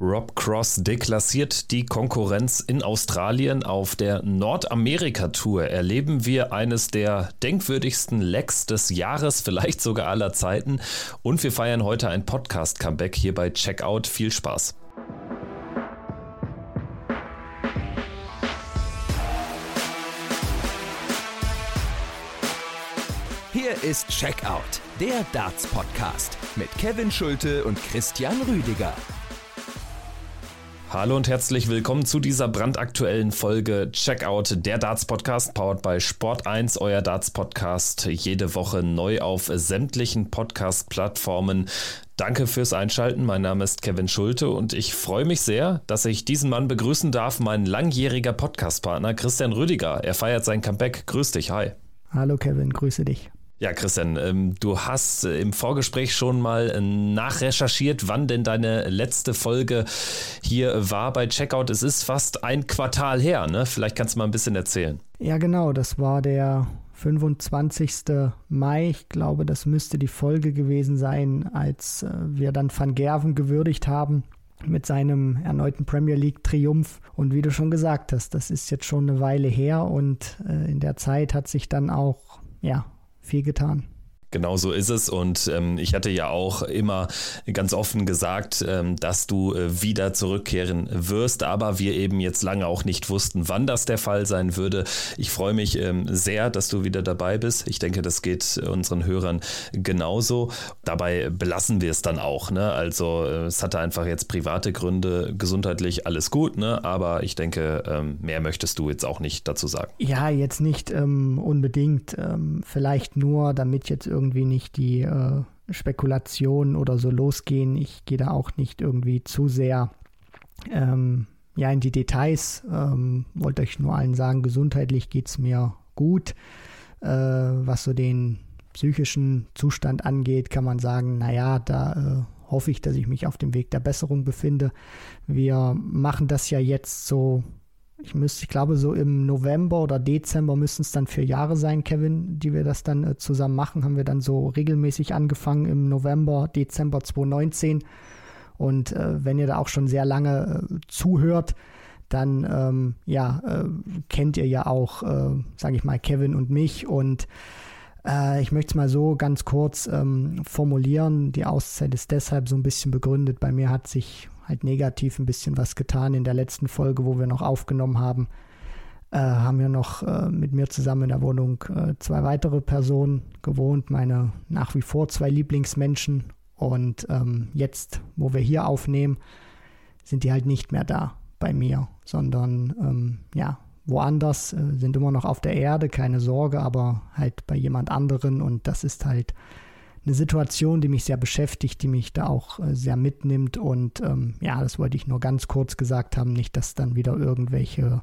Rob Cross deklassiert die Konkurrenz in Australien. Auf der Nordamerika-Tour erleben wir eines der denkwürdigsten Lecks des Jahres, vielleicht sogar aller Zeiten. Und wir feiern heute ein Podcast-Comeback hier bei Checkout. Viel Spaß. Hier ist Checkout, der Darts-Podcast mit Kevin Schulte und Christian Rüdiger. Hallo und herzlich willkommen zu dieser brandaktuellen Folge Checkout, der Darts Podcast, powered by Sport 1, euer Darts Podcast, jede Woche neu auf sämtlichen Podcast-Plattformen. Danke fürs Einschalten. Mein Name ist Kevin Schulte und ich freue mich sehr, dass ich diesen Mann begrüßen darf, mein langjähriger Podcast-Partner Christian Rüdiger. Er feiert sein Comeback. Grüß dich. Hi. Hallo Kevin, grüße dich. Ja, Christian, ähm, du hast äh, im Vorgespräch schon mal äh, nachrecherchiert, wann denn deine letzte Folge hier war bei Checkout. Es ist fast ein Quartal her, ne? Vielleicht kannst du mal ein bisschen erzählen. Ja, genau, das war der 25. Mai. Ich glaube, das müsste die Folge gewesen sein, als äh, wir dann Van Gerven gewürdigt haben mit seinem erneuten Premier League Triumph. Und wie du schon gesagt hast, das ist jetzt schon eine Weile her und in der Zeit hat sich dann auch, ja, viel getan. Genau so ist es. Und ähm, ich hatte ja auch immer ganz offen gesagt, ähm, dass du äh, wieder zurückkehren wirst, aber wir eben jetzt lange auch nicht wussten, wann das der Fall sein würde. Ich freue mich ähm, sehr, dass du wieder dabei bist. Ich denke, das geht unseren Hörern genauso. Dabei belassen wir es dann auch. Ne? Also äh, es hatte einfach jetzt private Gründe, gesundheitlich alles gut, ne? aber ich denke, ähm, mehr möchtest du jetzt auch nicht dazu sagen. Ja, jetzt nicht ähm, unbedingt. Ähm, vielleicht nur, damit jetzt irgendwie nicht die äh, Spekulationen oder so losgehen. Ich gehe da auch nicht irgendwie zu sehr ähm, ja, in die Details. Ähm, wollte euch nur allen sagen, gesundheitlich geht es mir gut. Äh, was so den psychischen Zustand angeht, kann man sagen, naja, da äh, hoffe ich, dass ich mich auf dem Weg der Besserung befinde. Wir machen das ja jetzt so ich müsste, ich glaube, so im November oder Dezember müssten es dann vier Jahre sein, Kevin, die wir das dann äh, zusammen machen. Haben wir dann so regelmäßig angefangen im November, Dezember 2019. Und äh, wenn ihr da auch schon sehr lange äh, zuhört, dann ähm, ja, äh, kennt ihr ja auch, äh, sage ich mal, Kevin und mich. Und ich möchte es mal so ganz kurz ähm, formulieren. Die Auszeit ist deshalb so ein bisschen begründet. Bei mir hat sich halt negativ ein bisschen was getan. In der letzten Folge, wo wir noch aufgenommen haben, äh, haben wir noch äh, mit mir zusammen in der Wohnung äh, zwei weitere Personen gewohnt, meine nach wie vor zwei Lieblingsmenschen. Und ähm, jetzt, wo wir hier aufnehmen, sind die halt nicht mehr da bei mir, sondern ähm, ja, woanders, äh, sind immer noch auf der Erde, keine Sorge, aber halt bei jemand anderen und das ist halt eine Situation, die mich sehr beschäftigt, die mich da auch äh, sehr mitnimmt. Und ähm, ja, das wollte ich nur ganz kurz gesagt haben, nicht, dass dann wieder irgendwelche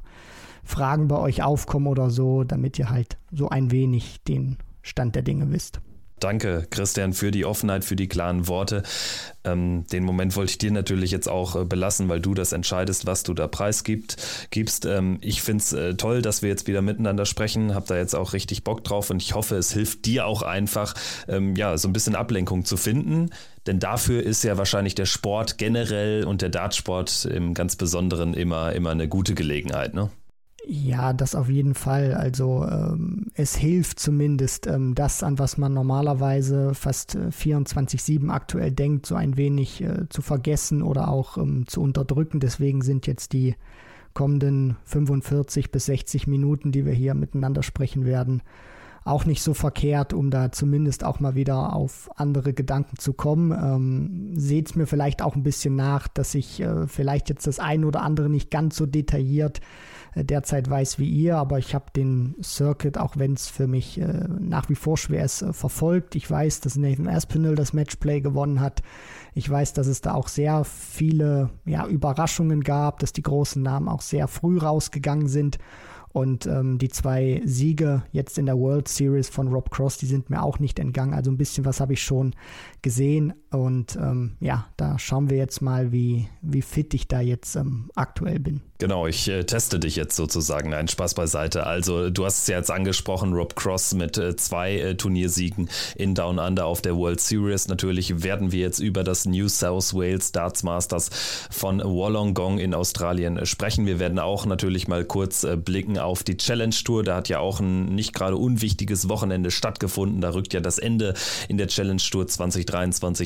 Fragen bei euch aufkommen oder so, damit ihr halt so ein wenig den Stand der Dinge wisst. Danke, Christian, für die Offenheit, für die klaren Worte. Ähm, den Moment wollte ich dir natürlich jetzt auch äh, belassen, weil du das entscheidest, was du da preisgibst. Gibst. Ähm, ich finde es äh, toll, dass wir jetzt wieder miteinander sprechen. Hab da jetzt auch richtig Bock drauf und ich hoffe, es hilft dir auch einfach, ähm, ja, so ein bisschen Ablenkung zu finden. Denn dafür ist ja wahrscheinlich der Sport generell und der Dartsport im ganz Besonderen immer, immer eine gute Gelegenheit, ne? Ja, das auf jeden Fall. Also ähm, es hilft zumindest, ähm, das, an was man normalerweise fast äh, 24-7 aktuell denkt, so ein wenig äh, zu vergessen oder auch ähm, zu unterdrücken. Deswegen sind jetzt die kommenden 45 bis 60 Minuten, die wir hier miteinander sprechen werden, auch nicht so verkehrt, um da zumindest auch mal wieder auf andere Gedanken zu kommen. Ähm, Seht es mir vielleicht auch ein bisschen nach, dass ich äh, vielleicht jetzt das eine oder andere nicht ganz so detailliert äh, derzeit weiß wie ihr, aber ich habe den Circuit, auch wenn es für mich äh, nach wie vor schwer ist, äh, verfolgt. Ich weiß, dass Nathan Aspinall das Matchplay gewonnen hat. Ich weiß, dass es da auch sehr viele ja, Überraschungen gab, dass die großen Namen auch sehr früh rausgegangen sind. Und ähm, die zwei Siege jetzt in der World Series von Rob Cross, die sind mir auch nicht entgangen. Also ein bisschen was habe ich schon gesehen. Und ähm, ja, da schauen wir jetzt mal, wie, wie fit ich da jetzt ähm, aktuell bin. Genau, ich äh, teste dich jetzt sozusagen. Nein, Spaß beiseite. Also, du hast es ja jetzt angesprochen, Rob Cross mit äh, zwei äh, Turniersiegen in Down Under auf der World Series. Natürlich werden wir jetzt über das New South Wales Darts Masters von Wollongong in Australien sprechen. Wir werden auch natürlich mal kurz äh, blicken auf die Challenge Tour. Da hat ja auch ein nicht gerade unwichtiges Wochenende stattgefunden. Da rückt ja das Ende in der Challenge Tour 2023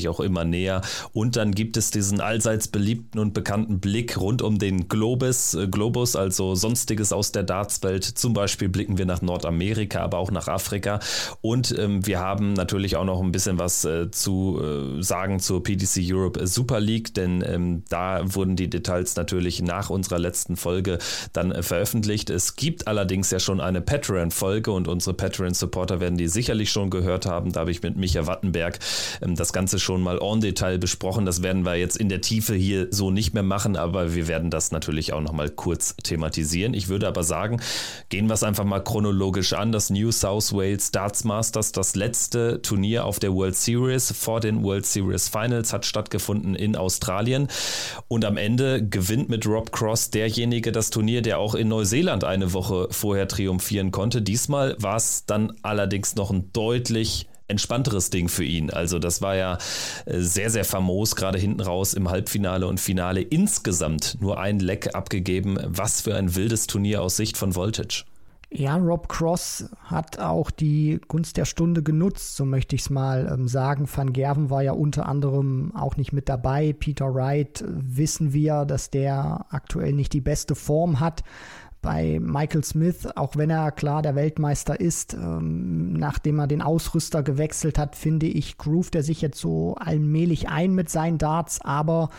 auch immer näher. Und dann gibt es diesen allseits beliebten und bekannten Blick rund um den Globus, äh, Globus, also sonstiges aus der Dartswelt. Zum Beispiel blicken wir nach Nordamerika, aber auch nach Afrika. Und ähm, wir haben natürlich auch noch ein bisschen was äh, zu äh, sagen zur PDC Europe Super League, denn ähm, da wurden die Details natürlich nach unserer letzten Folge dann äh, veröffentlicht. Es gibt allerdings ja schon eine Patreon-Folge und unsere Patreon-Supporter werden die sicherlich schon gehört haben. Da habe ich mit Micha Wattenberg ähm, das Ganze schon mal en Detail besprochen. Das werden wir jetzt in der Tiefe hier so nicht mehr machen, aber wir werden das natürlich auch nochmal kurz thematisieren. Ich würde aber sagen, gehen wir es einfach mal chronologisch an. Das New South Wales Darts Masters, das letzte Turnier auf der World Series vor den World Series Finals, hat stattgefunden in Australien. Und am Ende gewinnt mit Rob Cross derjenige das Turnier, der auch in Neuseeland eine Woche vorher triumphieren konnte. Diesmal war es dann allerdings noch ein deutlich entspannteres Ding für ihn. Also das war ja äh, sehr, sehr famos, gerade hinten raus im Halbfinale und Finale insgesamt nur ein Leck abgegeben. Was für ein wildes Turnier aus Sicht von Voltage. Ja, Rob Cross hat auch die Gunst der Stunde genutzt, so möchte ich es mal ähm, sagen. Van Gerven war ja unter anderem auch nicht mit dabei. Peter Wright äh, wissen wir, dass der aktuell nicht die beste Form hat bei Michael Smith, auch wenn er klar der Weltmeister ist, ähm, nachdem er den Ausrüster gewechselt hat, finde ich, groovt er sich jetzt so allmählich ein mit seinen Darts, aber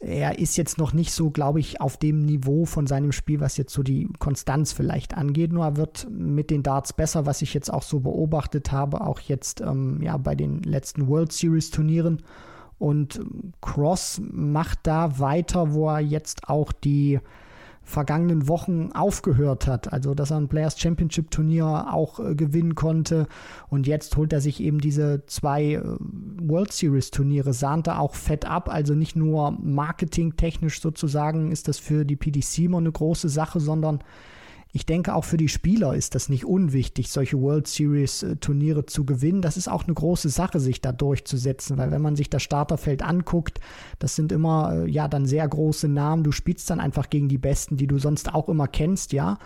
er ist jetzt noch nicht so, glaube ich, auf dem Niveau von seinem Spiel, was jetzt so die Konstanz vielleicht angeht. Nur er wird mit den Darts besser, was ich jetzt auch so beobachtet habe, auch jetzt ähm, ja bei den letzten World Series Turnieren. Und Cross macht da weiter, wo er jetzt auch die vergangenen Wochen aufgehört hat. Also, dass er ein Players Championship Turnier auch äh, gewinnen konnte. Und jetzt holt er sich eben diese zwei äh, World Series Turniere, sahnt er auch fett ab. Also nicht nur marketingtechnisch sozusagen ist das für die PDC immer eine große Sache, sondern ich denke, auch für die Spieler ist das nicht unwichtig, solche World Series äh, Turniere zu gewinnen. Das ist auch eine große Sache, sich da durchzusetzen, weil wenn man sich das Starterfeld anguckt, das sind immer äh, ja dann sehr große Namen. Du spielst dann einfach gegen die Besten, die du sonst auch immer kennst, ja.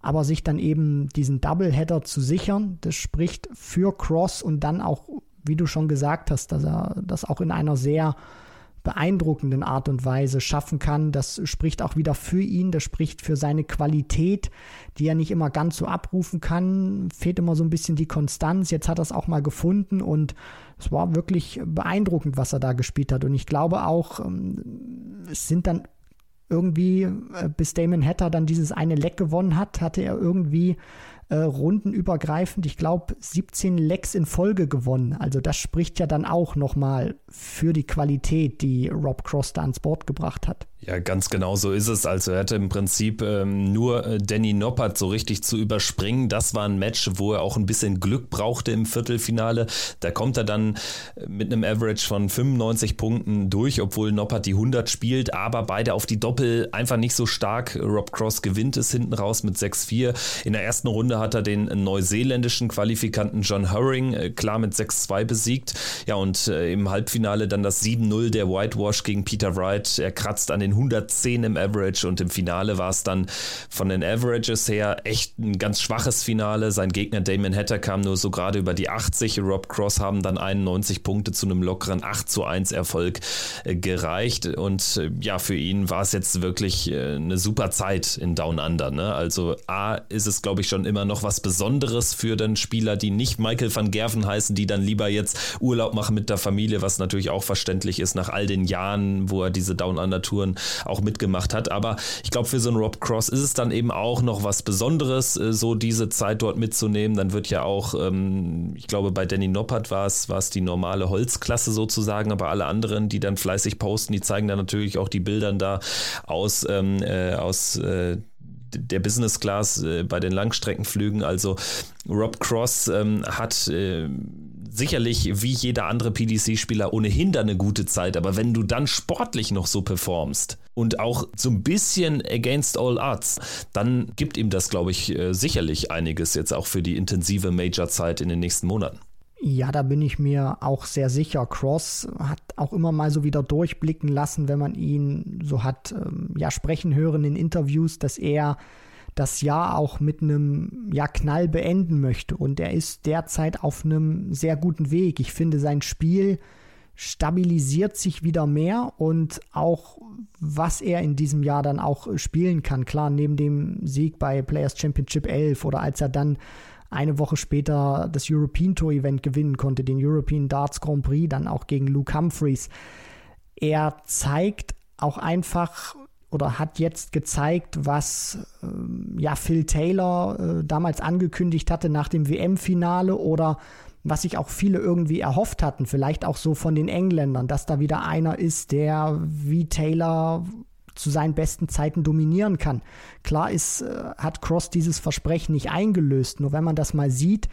Aber sich dann eben diesen Doubleheader zu sichern, das spricht für Cross und dann auch, wie du schon gesagt hast, dass er das auch in einer sehr beeindruckenden Art und Weise schaffen kann. Das spricht auch wieder für ihn, das spricht für seine Qualität, die er nicht immer ganz so abrufen kann. Fehlt immer so ein bisschen die Konstanz. Jetzt hat er es auch mal gefunden und es war wirklich beeindruckend, was er da gespielt hat. Und ich glaube auch, ähm, es sind dann irgendwie, äh, bis Damon Hatter dann dieses eine Leck gewonnen hat, hatte er irgendwie äh, rundenübergreifend, ich glaube, 17 Lecks in Folge gewonnen. Also das spricht ja dann auch nochmal für die Qualität, die Rob Cross da ans Board gebracht hat. Ja, ganz genau so ist es. Also er hatte im Prinzip ähm, nur äh, Danny Noppert so richtig zu überspringen. Das war ein Match, wo er auch ein bisschen Glück brauchte im Viertelfinale. Da kommt er dann äh, mit einem Average von 95 Punkten durch, obwohl Noppert die 100 spielt, aber beide auf die Doppel einfach nicht so stark. Rob Cross gewinnt es hinten raus mit 6-4. In der ersten Runde hat er den neuseeländischen Qualifikanten John Hurring äh, klar mit 6-2 besiegt. Ja, und äh, im Halbfinale dann das 7-0 der Whitewash gegen Peter Wright. Er kratzt an den 110 im Average und im Finale war es dann von den Averages her echt ein ganz schwaches Finale. Sein Gegner Damon Hatter kam nur so gerade über die 80. Rob Cross haben dann 91 Punkte zu einem lockeren 8 zu 1 Erfolg äh, gereicht und ja, für ihn war es jetzt wirklich eine super Zeit in Down Under. Ne? Also A ist es glaube ich schon immer noch was Besonderes für den Spieler, die nicht Michael van Gerven heißen, die dann lieber jetzt Urlaub machen mit der Familie, was natürlich auch verständlich ist nach all den Jahren, wo er diese Down Under Touren auch mitgemacht hat. Aber ich glaube, für so einen Rob Cross ist es dann eben auch noch was Besonderes, äh, so diese Zeit dort mitzunehmen. Dann wird ja auch, ähm, ich glaube, bei Danny Noppert war es, war es die normale Holzklasse sozusagen, aber alle anderen, die dann fleißig posten, die zeigen dann natürlich auch die Bilder da aus, ähm, äh, aus äh, der Business Class äh, bei den Langstreckenflügen. Also Rob Cross ähm, hat äh, sicherlich wie jeder andere PDC-Spieler ohnehin da eine gute Zeit, aber wenn du dann sportlich noch so performst und auch so ein bisschen against all odds, dann gibt ihm das, glaube ich, äh, sicherlich einiges jetzt auch für die intensive Major-Zeit in den nächsten Monaten. Ja, da bin ich mir auch sehr sicher. Cross hat auch immer mal so wieder durchblicken lassen, wenn man ihn so hat ähm, ja sprechen hören in Interviews, dass er das Jahr auch mit einem ja, Knall beenden möchte. Und er ist derzeit auf einem sehr guten Weg. Ich finde, sein Spiel stabilisiert sich wieder mehr und auch was er in diesem Jahr dann auch spielen kann. Klar, neben dem Sieg bei Players Championship 11 oder als er dann eine Woche später das European Tour Event gewinnen konnte, den European Darts Grand Prix, dann auch gegen Luke Humphreys. Er zeigt auch einfach oder hat jetzt gezeigt, was äh, ja Phil Taylor äh, damals angekündigt hatte nach dem WM-Finale oder was sich auch viele irgendwie erhofft hatten, vielleicht auch so von den Engländern, dass da wieder einer ist, der wie Taylor zu seinen besten Zeiten dominieren kann. Klar ist, äh, hat Cross dieses Versprechen nicht eingelöst, nur wenn man das mal sieht,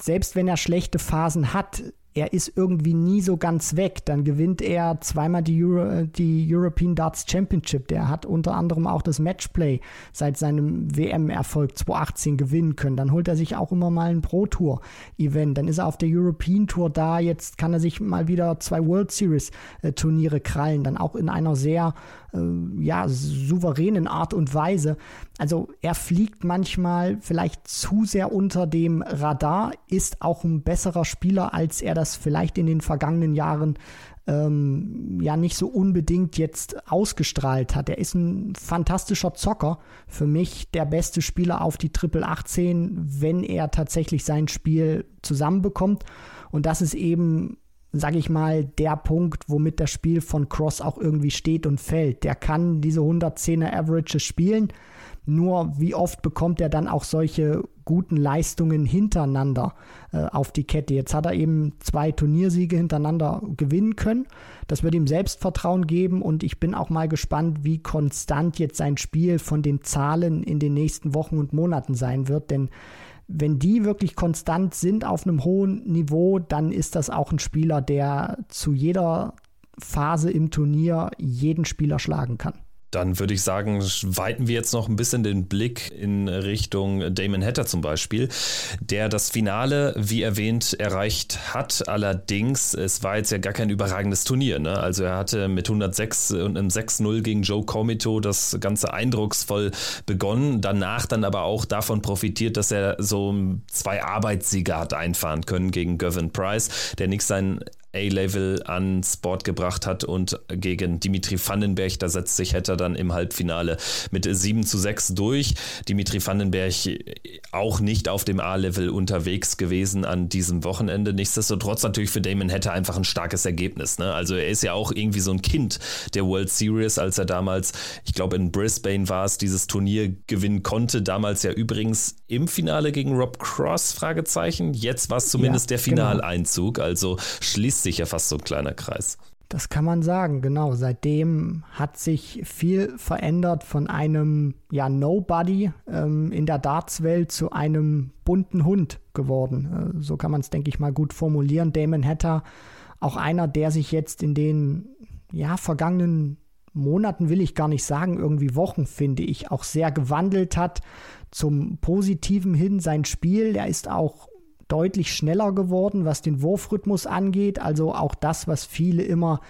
selbst wenn er schlechte Phasen hat, er ist irgendwie nie so ganz weg. Dann gewinnt er zweimal die, Euro, die European Darts Championship. Der hat unter anderem auch das Matchplay seit seinem WM-Erfolg 2018 gewinnen können. Dann holt er sich auch immer mal ein Pro Tour Event. Dann ist er auf der European Tour da. Jetzt kann er sich mal wieder zwei World Series äh, Turniere krallen. Dann auch in einer sehr äh, ja, souveränen Art und Weise. Also er fliegt manchmal vielleicht zu sehr unter dem Radar, ist auch ein besserer Spieler, als er das vielleicht in den vergangenen Jahren ähm, ja nicht so unbedingt jetzt ausgestrahlt hat. Er ist ein fantastischer Zocker. Für mich der beste Spieler auf die Triple 18, wenn er tatsächlich sein Spiel zusammenbekommt. Und das ist eben sage ich mal, der Punkt, womit das Spiel von Cross auch irgendwie steht und fällt. Der kann diese 110er Averages spielen, nur wie oft bekommt er dann auch solche guten Leistungen hintereinander äh, auf die Kette. Jetzt hat er eben zwei Turniersiege hintereinander gewinnen können. Das wird ihm Selbstvertrauen geben und ich bin auch mal gespannt, wie konstant jetzt sein Spiel von den Zahlen in den nächsten Wochen und Monaten sein wird, denn wenn die wirklich konstant sind auf einem hohen Niveau, dann ist das auch ein Spieler, der zu jeder Phase im Turnier jeden Spieler schlagen kann. Dann würde ich sagen, weiten wir jetzt noch ein bisschen den Blick in Richtung Damon Hatter zum Beispiel, der das Finale, wie erwähnt, erreicht hat. Allerdings, es war jetzt ja gar kein überragendes Turnier. Ne? Also er hatte mit 106 und einem 6-0 gegen Joe Comito das Ganze eindrucksvoll begonnen. Danach dann aber auch davon profitiert, dass er so zwei Arbeitssiege hat einfahren können gegen Gavin Price, der nicht sein A-Level ans Board gebracht hat und gegen Dimitri Vandenberg, da setzt sich Hetter dann im Halbfinale mit 7 zu 6 durch. Dimitri Vandenberg auch nicht auf dem A-Level unterwegs gewesen an diesem Wochenende. Nichtsdestotrotz natürlich für Damon Hetter einfach ein starkes Ergebnis. Ne? Also er ist ja auch irgendwie so ein Kind der World Series, als er damals, ich glaube in Brisbane war es, dieses Turnier gewinnen konnte. Damals ja übrigens im Finale gegen Rob Cross, Fragezeichen. Jetzt war es zumindest ja, der genau. Finaleinzug. Genau. Also schließt sich ja fast so ein kleiner Kreis. Das kann man sagen, genau. Seitdem hat sich viel verändert von einem ja Nobody ähm, in der Dartswelt zu einem bunten Hund geworden. Äh, so kann man es, denke ich mal, gut formulieren. Damon Hatter, auch einer, der sich jetzt in den ja vergangenen Monaten will ich gar nicht sagen, irgendwie Wochen finde ich, auch sehr gewandelt hat zum Positiven hin sein Spiel. Er ist auch deutlich schneller geworden, was den Wurfrhythmus angeht. Also auch das, was viele immer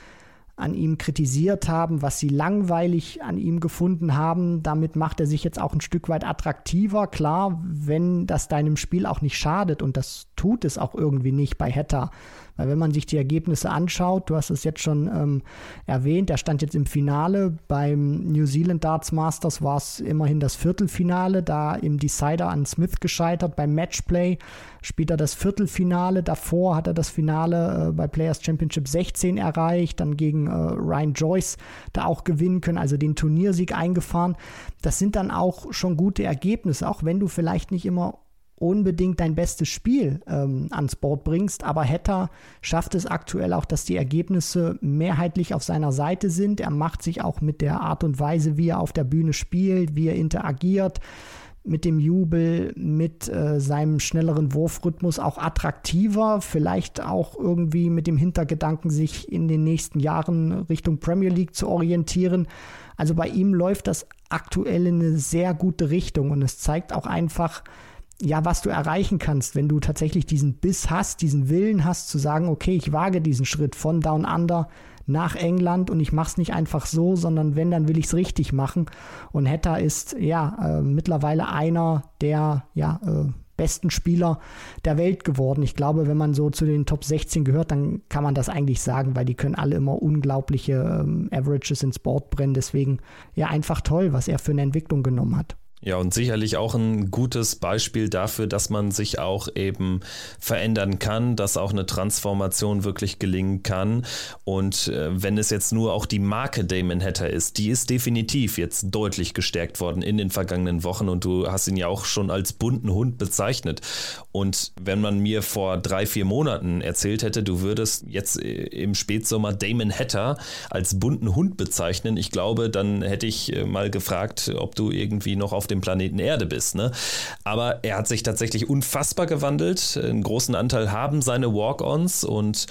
an ihm kritisiert haben, was sie langweilig an ihm gefunden haben. Damit macht er sich jetzt auch ein Stück weit attraktiver. Klar, wenn das deinem Spiel auch nicht schadet und das tut es auch irgendwie nicht bei Hetta. Weil wenn man sich die Ergebnisse anschaut, du hast es jetzt schon ähm, erwähnt, er stand jetzt im Finale. Beim New Zealand Darts Masters war es immerhin das Viertelfinale, da im Decider an Smith gescheitert. Beim Matchplay spielt er das Viertelfinale. Davor hat er das Finale äh, bei Players Championship 16 erreicht, dann gegen äh, Ryan Joyce da auch gewinnen können, also den Turniersieg eingefahren. Das sind dann auch schon gute Ergebnisse, auch wenn du vielleicht nicht immer unbedingt dein bestes Spiel ähm, ans Board bringst. Aber Hatter schafft es aktuell auch, dass die Ergebnisse mehrheitlich auf seiner Seite sind. Er macht sich auch mit der Art und Weise, wie er auf der Bühne spielt, wie er interagiert, mit dem Jubel, mit äh, seinem schnelleren Wurfrhythmus auch attraktiver, vielleicht auch irgendwie mit dem Hintergedanken, sich in den nächsten Jahren Richtung Premier League zu orientieren. Also bei ihm läuft das aktuell in eine sehr gute Richtung und es zeigt auch einfach, ja, was du erreichen kannst, wenn du tatsächlich diesen Biss hast, diesen Willen hast, zu sagen, okay, ich wage diesen Schritt von Down Under nach England und ich mache es nicht einfach so, sondern wenn, dann will ich es richtig machen. Und Hetta ist ja äh, mittlerweile einer der ja, äh, besten Spieler der Welt geworden. Ich glaube, wenn man so zu den Top 16 gehört, dann kann man das eigentlich sagen, weil die können alle immer unglaubliche ähm, Averages ins Board brennen. Deswegen ja einfach toll, was er für eine Entwicklung genommen hat. Ja, und sicherlich auch ein gutes Beispiel dafür, dass man sich auch eben verändern kann, dass auch eine Transformation wirklich gelingen kann. Und äh, wenn es jetzt nur auch die Marke Damon Hatter ist, die ist definitiv jetzt deutlich gestärkt worden in den vergangenen Wochen und du hast ihn ja auch schon als bunten Hund bezeichnet. Und wenn man mir vor drei, vier Monaten erzählt hätte, du würdest jetzt äh, im Spätsommer Damon Hatter als bunten Hund bezeichnen, ich glaube, dann hätte ich äh, mal gefragt, ob du irgendwie noch auf auf dem Planeten Erde bist. Ne? Aber er hat sich tatsächlich unfassbar gewandelt. Einen großen Anteil haben seine Walk-ons und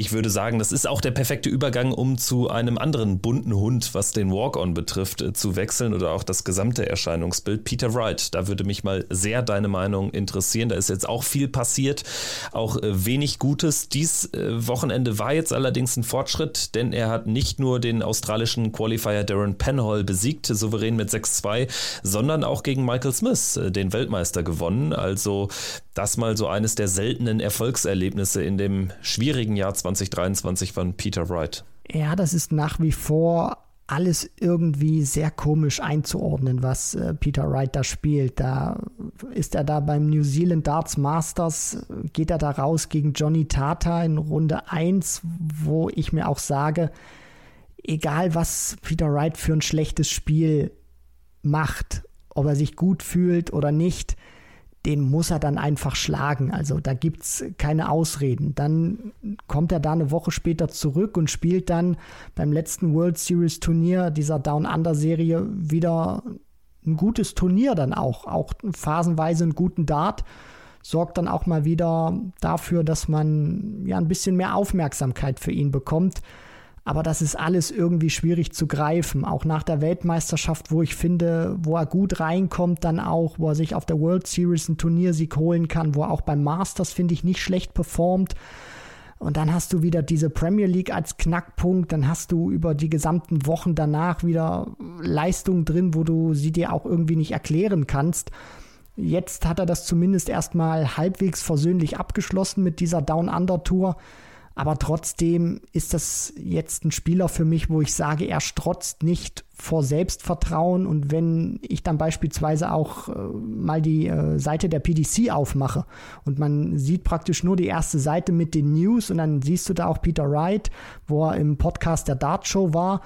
ich würde sagen, das ist auch der perfekte Übergang, um zu einem anderen bunten Hund, was den Walk-On betrifft, äh, zu wechseln oder auch das gesamte Erscheinungsbild. Peter Wright, da würde mich mal sehr deine Meinung interessieren. Da ist jetzt auch viel passiert, auch äh, wenig Gutes. Dies äh, Wochenende war jetzt allerdings ein Fortschritt, denn er hat nicht nur den australischen Qualifier Darren Penhall besiegt, souverän mit 6-2, sondern auch gegen Michael Smith, den Weltmeister, gewonnen. Also das mal so eines der seltenen Erfolgserlebnisse in dem schwierigen Jahr 2023 von Peter Wright. Ja, das ist nach wie vor alles irgendwie sehr komisch einzuordnen, was äh, Peter Wright da spielt. Da ist er da beim New Zealand Darts Masters, geht er da raus gegen Johnny Tata in Runde 1, wo ich mir auch sage, egal was Peter Wright für ein schlechtes Spiel macht, ob er sich gut fühlt oder nicht, den muss er dann einfach schlagen. Also da gibt es keine Ausreden. Dann kommt er da eine Woche später zurück und spielt dann beim letzten World Series Turnier dieser Down Under Serie wieder ein gutes Turnier dann auch, auch phasenweise einen guten Dart. Sorgt dann auch mal wieder dafür, dass man ja ein bisschen mehr Aufmerksamkeit für ihn bekommt. Aber das ist alles irgendwie schwierig zu greifen. Auch nach der Weltmeisterschaft, wo ich finde, wo er gut reinkommt, dann auch, wo er sich auf der World Series einen Turniersieg holen kann, wo er auch beim Masters, finde ich, nicht schlecht performt. Und dann hast du wieder diese Premier League als Knackpunkt. Dann hast du über die gesamten Wochen danach wieder Leistungen drin, wo du sie dir auch irgendwie nicht erklären kannst. Jetzt hat er das zumindest erstmal halbwegs versöhnlich abgeschlossen mit dieser Down Under Tour. Aber trotzdem ist das jetzt ein Spieler für mich, wo ich sage, er strotzt nicht vor Selbstvertrauen. Und wenn ich dann beispielsweise auch äh, mal die äh, Seite der PDC aufmache und man sieht praktisch nur die erste Seite mit den News und dann siehst du da auch Peter Wright, wo er im Podcast der Dart Show war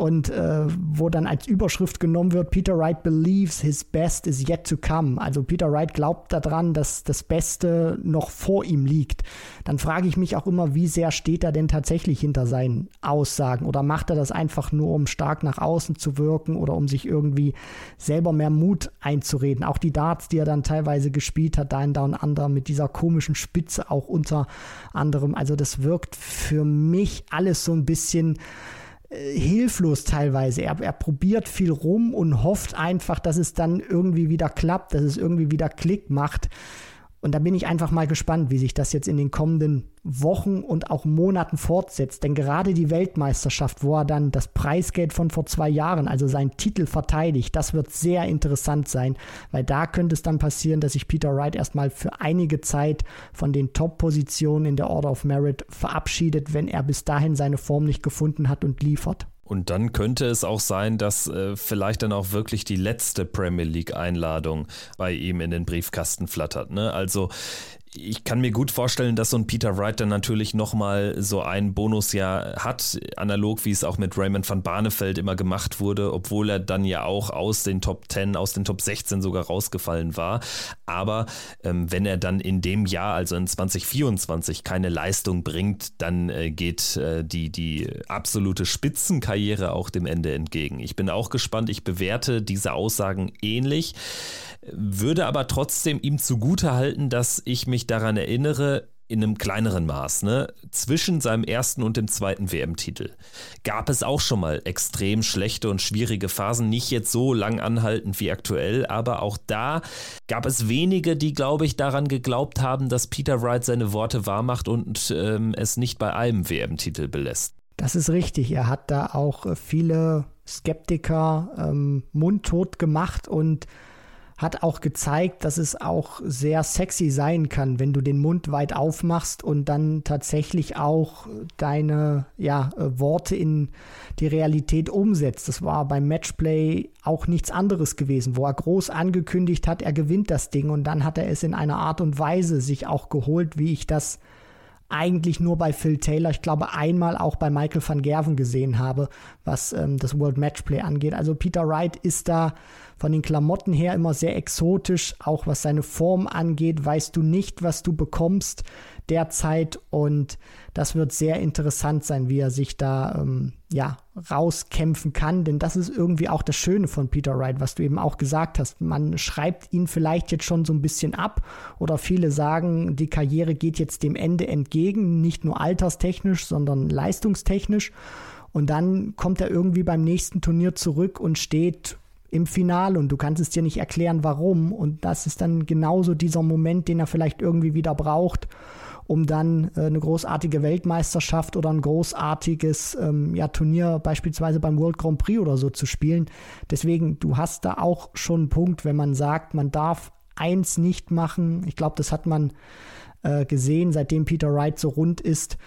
und äh, wo dann als Überschrift genommen wird, Peter Wright believes his best is yet to come. Also Peter Wright glaubt daran, dass das Beste noch vor ihm liegt. Dann frage ich mich auch immer, wie sehr steht er denn tatsächlich hinter seinen Aussagen oder macht er das einfach nur, um stark nach außen zu wirken oder um sich irgendwie selber mehr Mut einzureden. Auch die Darts, die er dann teilweise gespielt hat, da in Down Under mit dieser komischen Spitze auch unter anderem. Also das wirkt für mich alles so ein bisschen hilflos teilweise. Er, er probiert viel rum und hofft einfach, dass es dann irgendwie wieder klappt, dass es irgendwie wieder Klick macht. Und da bin ich einfach mal gespannt, wie sich das jetzt in den kommenden Wochen und auch Monaten fortsetzt. Denn gerade die Weltmeisterschaft, wo er dann das Preisgeld von vor zwei Jahren, also seinen Titel verteidigt, das wird sehr interessant sein, weil da könnte es dann passieren, dass sich Peter Wright erstmal für einige Zeit von den Top-Positionen in der Order of Merit verabschiedet, wenn er bis dahin seine Form nicht gefunden hat und liefert. Und dann könnte es auch sein, dass äh, vielleicht dann auch wirklich die letzte Premier League-Einladung bei ihm in den Briefkasten flattert. Ne? Also ich kann mir gut vorstellen, dass so ein Peter Wright dann natürlich nochmal so ein Bonusjahr hat, analog wie es auch mit Raymond van Barneveld immer gemacht wurde, obwohl er dann ja auch aus den Top 10, aus den Top 16 sogar rausgefallen war. Aber ähm, wenn er dann in dem Jahr, also in 2024, keine Leistung bringt, dann äh, geht äh, die, die absolute Spitzenkarriere auch dem Ende entgegen. Ich bin auch gespannt, ich bewerte diese Aussagen ähnlich würde aber trotzdem ihm zugutehalten, dass ich mich daran erinnere, in einem kleineren Maß, ne? zwischen seinem ersten und dem zweiten WM-Titel gab es auch schon mal extrem schlechte und schwierige Phasen, nicht jetzt so lang anhaltend wie aktuell, aber auch da gab es wenige, die, glaube ich, daran geglaubt haben, dass Peter Wright seine Worte wahrmacht und ähm, es nicht bei einem WM-Titel belässt. Das ist richtig. Er hat da auch viele Skeptiker ähm, mundtot gemacht und hat auch gezeigt, dass es auch sehr sexy sein kann, wenn du den Mund weit aufmachst und dann tatsächlich auch deine ja, äh, Worte in die Realität umsetzt. Das war beim Matchplay auch nichts anderes gewesen, wo er groß angekündigt hat, er gewinnt das Ding und dann hat er es in einer Art und Weise sich auch geholt, wie ich das eigentlich nur bei Phil Taylor, ich glaube einmal auch bei Michael van Gerven gesehen habe, was ähm, das World Matchplay angeht. Also Peter Wright ist da von den Klamotten her immer sehr exotisch, auch was seine Form angeht, weißt du nicht, was du bekommst derzeit und das wird sehr interessant sein, wie er sich da ähm, ja rauskämpfen kann, denn das ist irgendwie auch das Schöne von Peter Wright, was du eben auch gesagt hast. Man schreibt ihn vielleicht jetzt schon so ein bisschen ab oder viele sagen, die Karriere geht jetzt dem Ende entgegen, nicht nur alterstechnisch, sondern leistungstechnisch. Und dann kommt er irgendwie beim nächsten Turnier zurück und steht im Finale und du kannst es dir nicht erklären, warum. Und das ist dann genauso dieser Moment, den er vielleicht irgendwie wieder braucht, um dann äh, eine großartige Weltmeisterschaft oder ein großartiges ähm, ja, Turnier beispielsweise beim World Grand Prix oder so zu spielen. Deswegen, du hast da auch schon einen Punkt, wenn man sagt, man darf eins nicht machen. Ich glaube, das hat man äh, gesehen, seitdem Peter Wright so rund ist.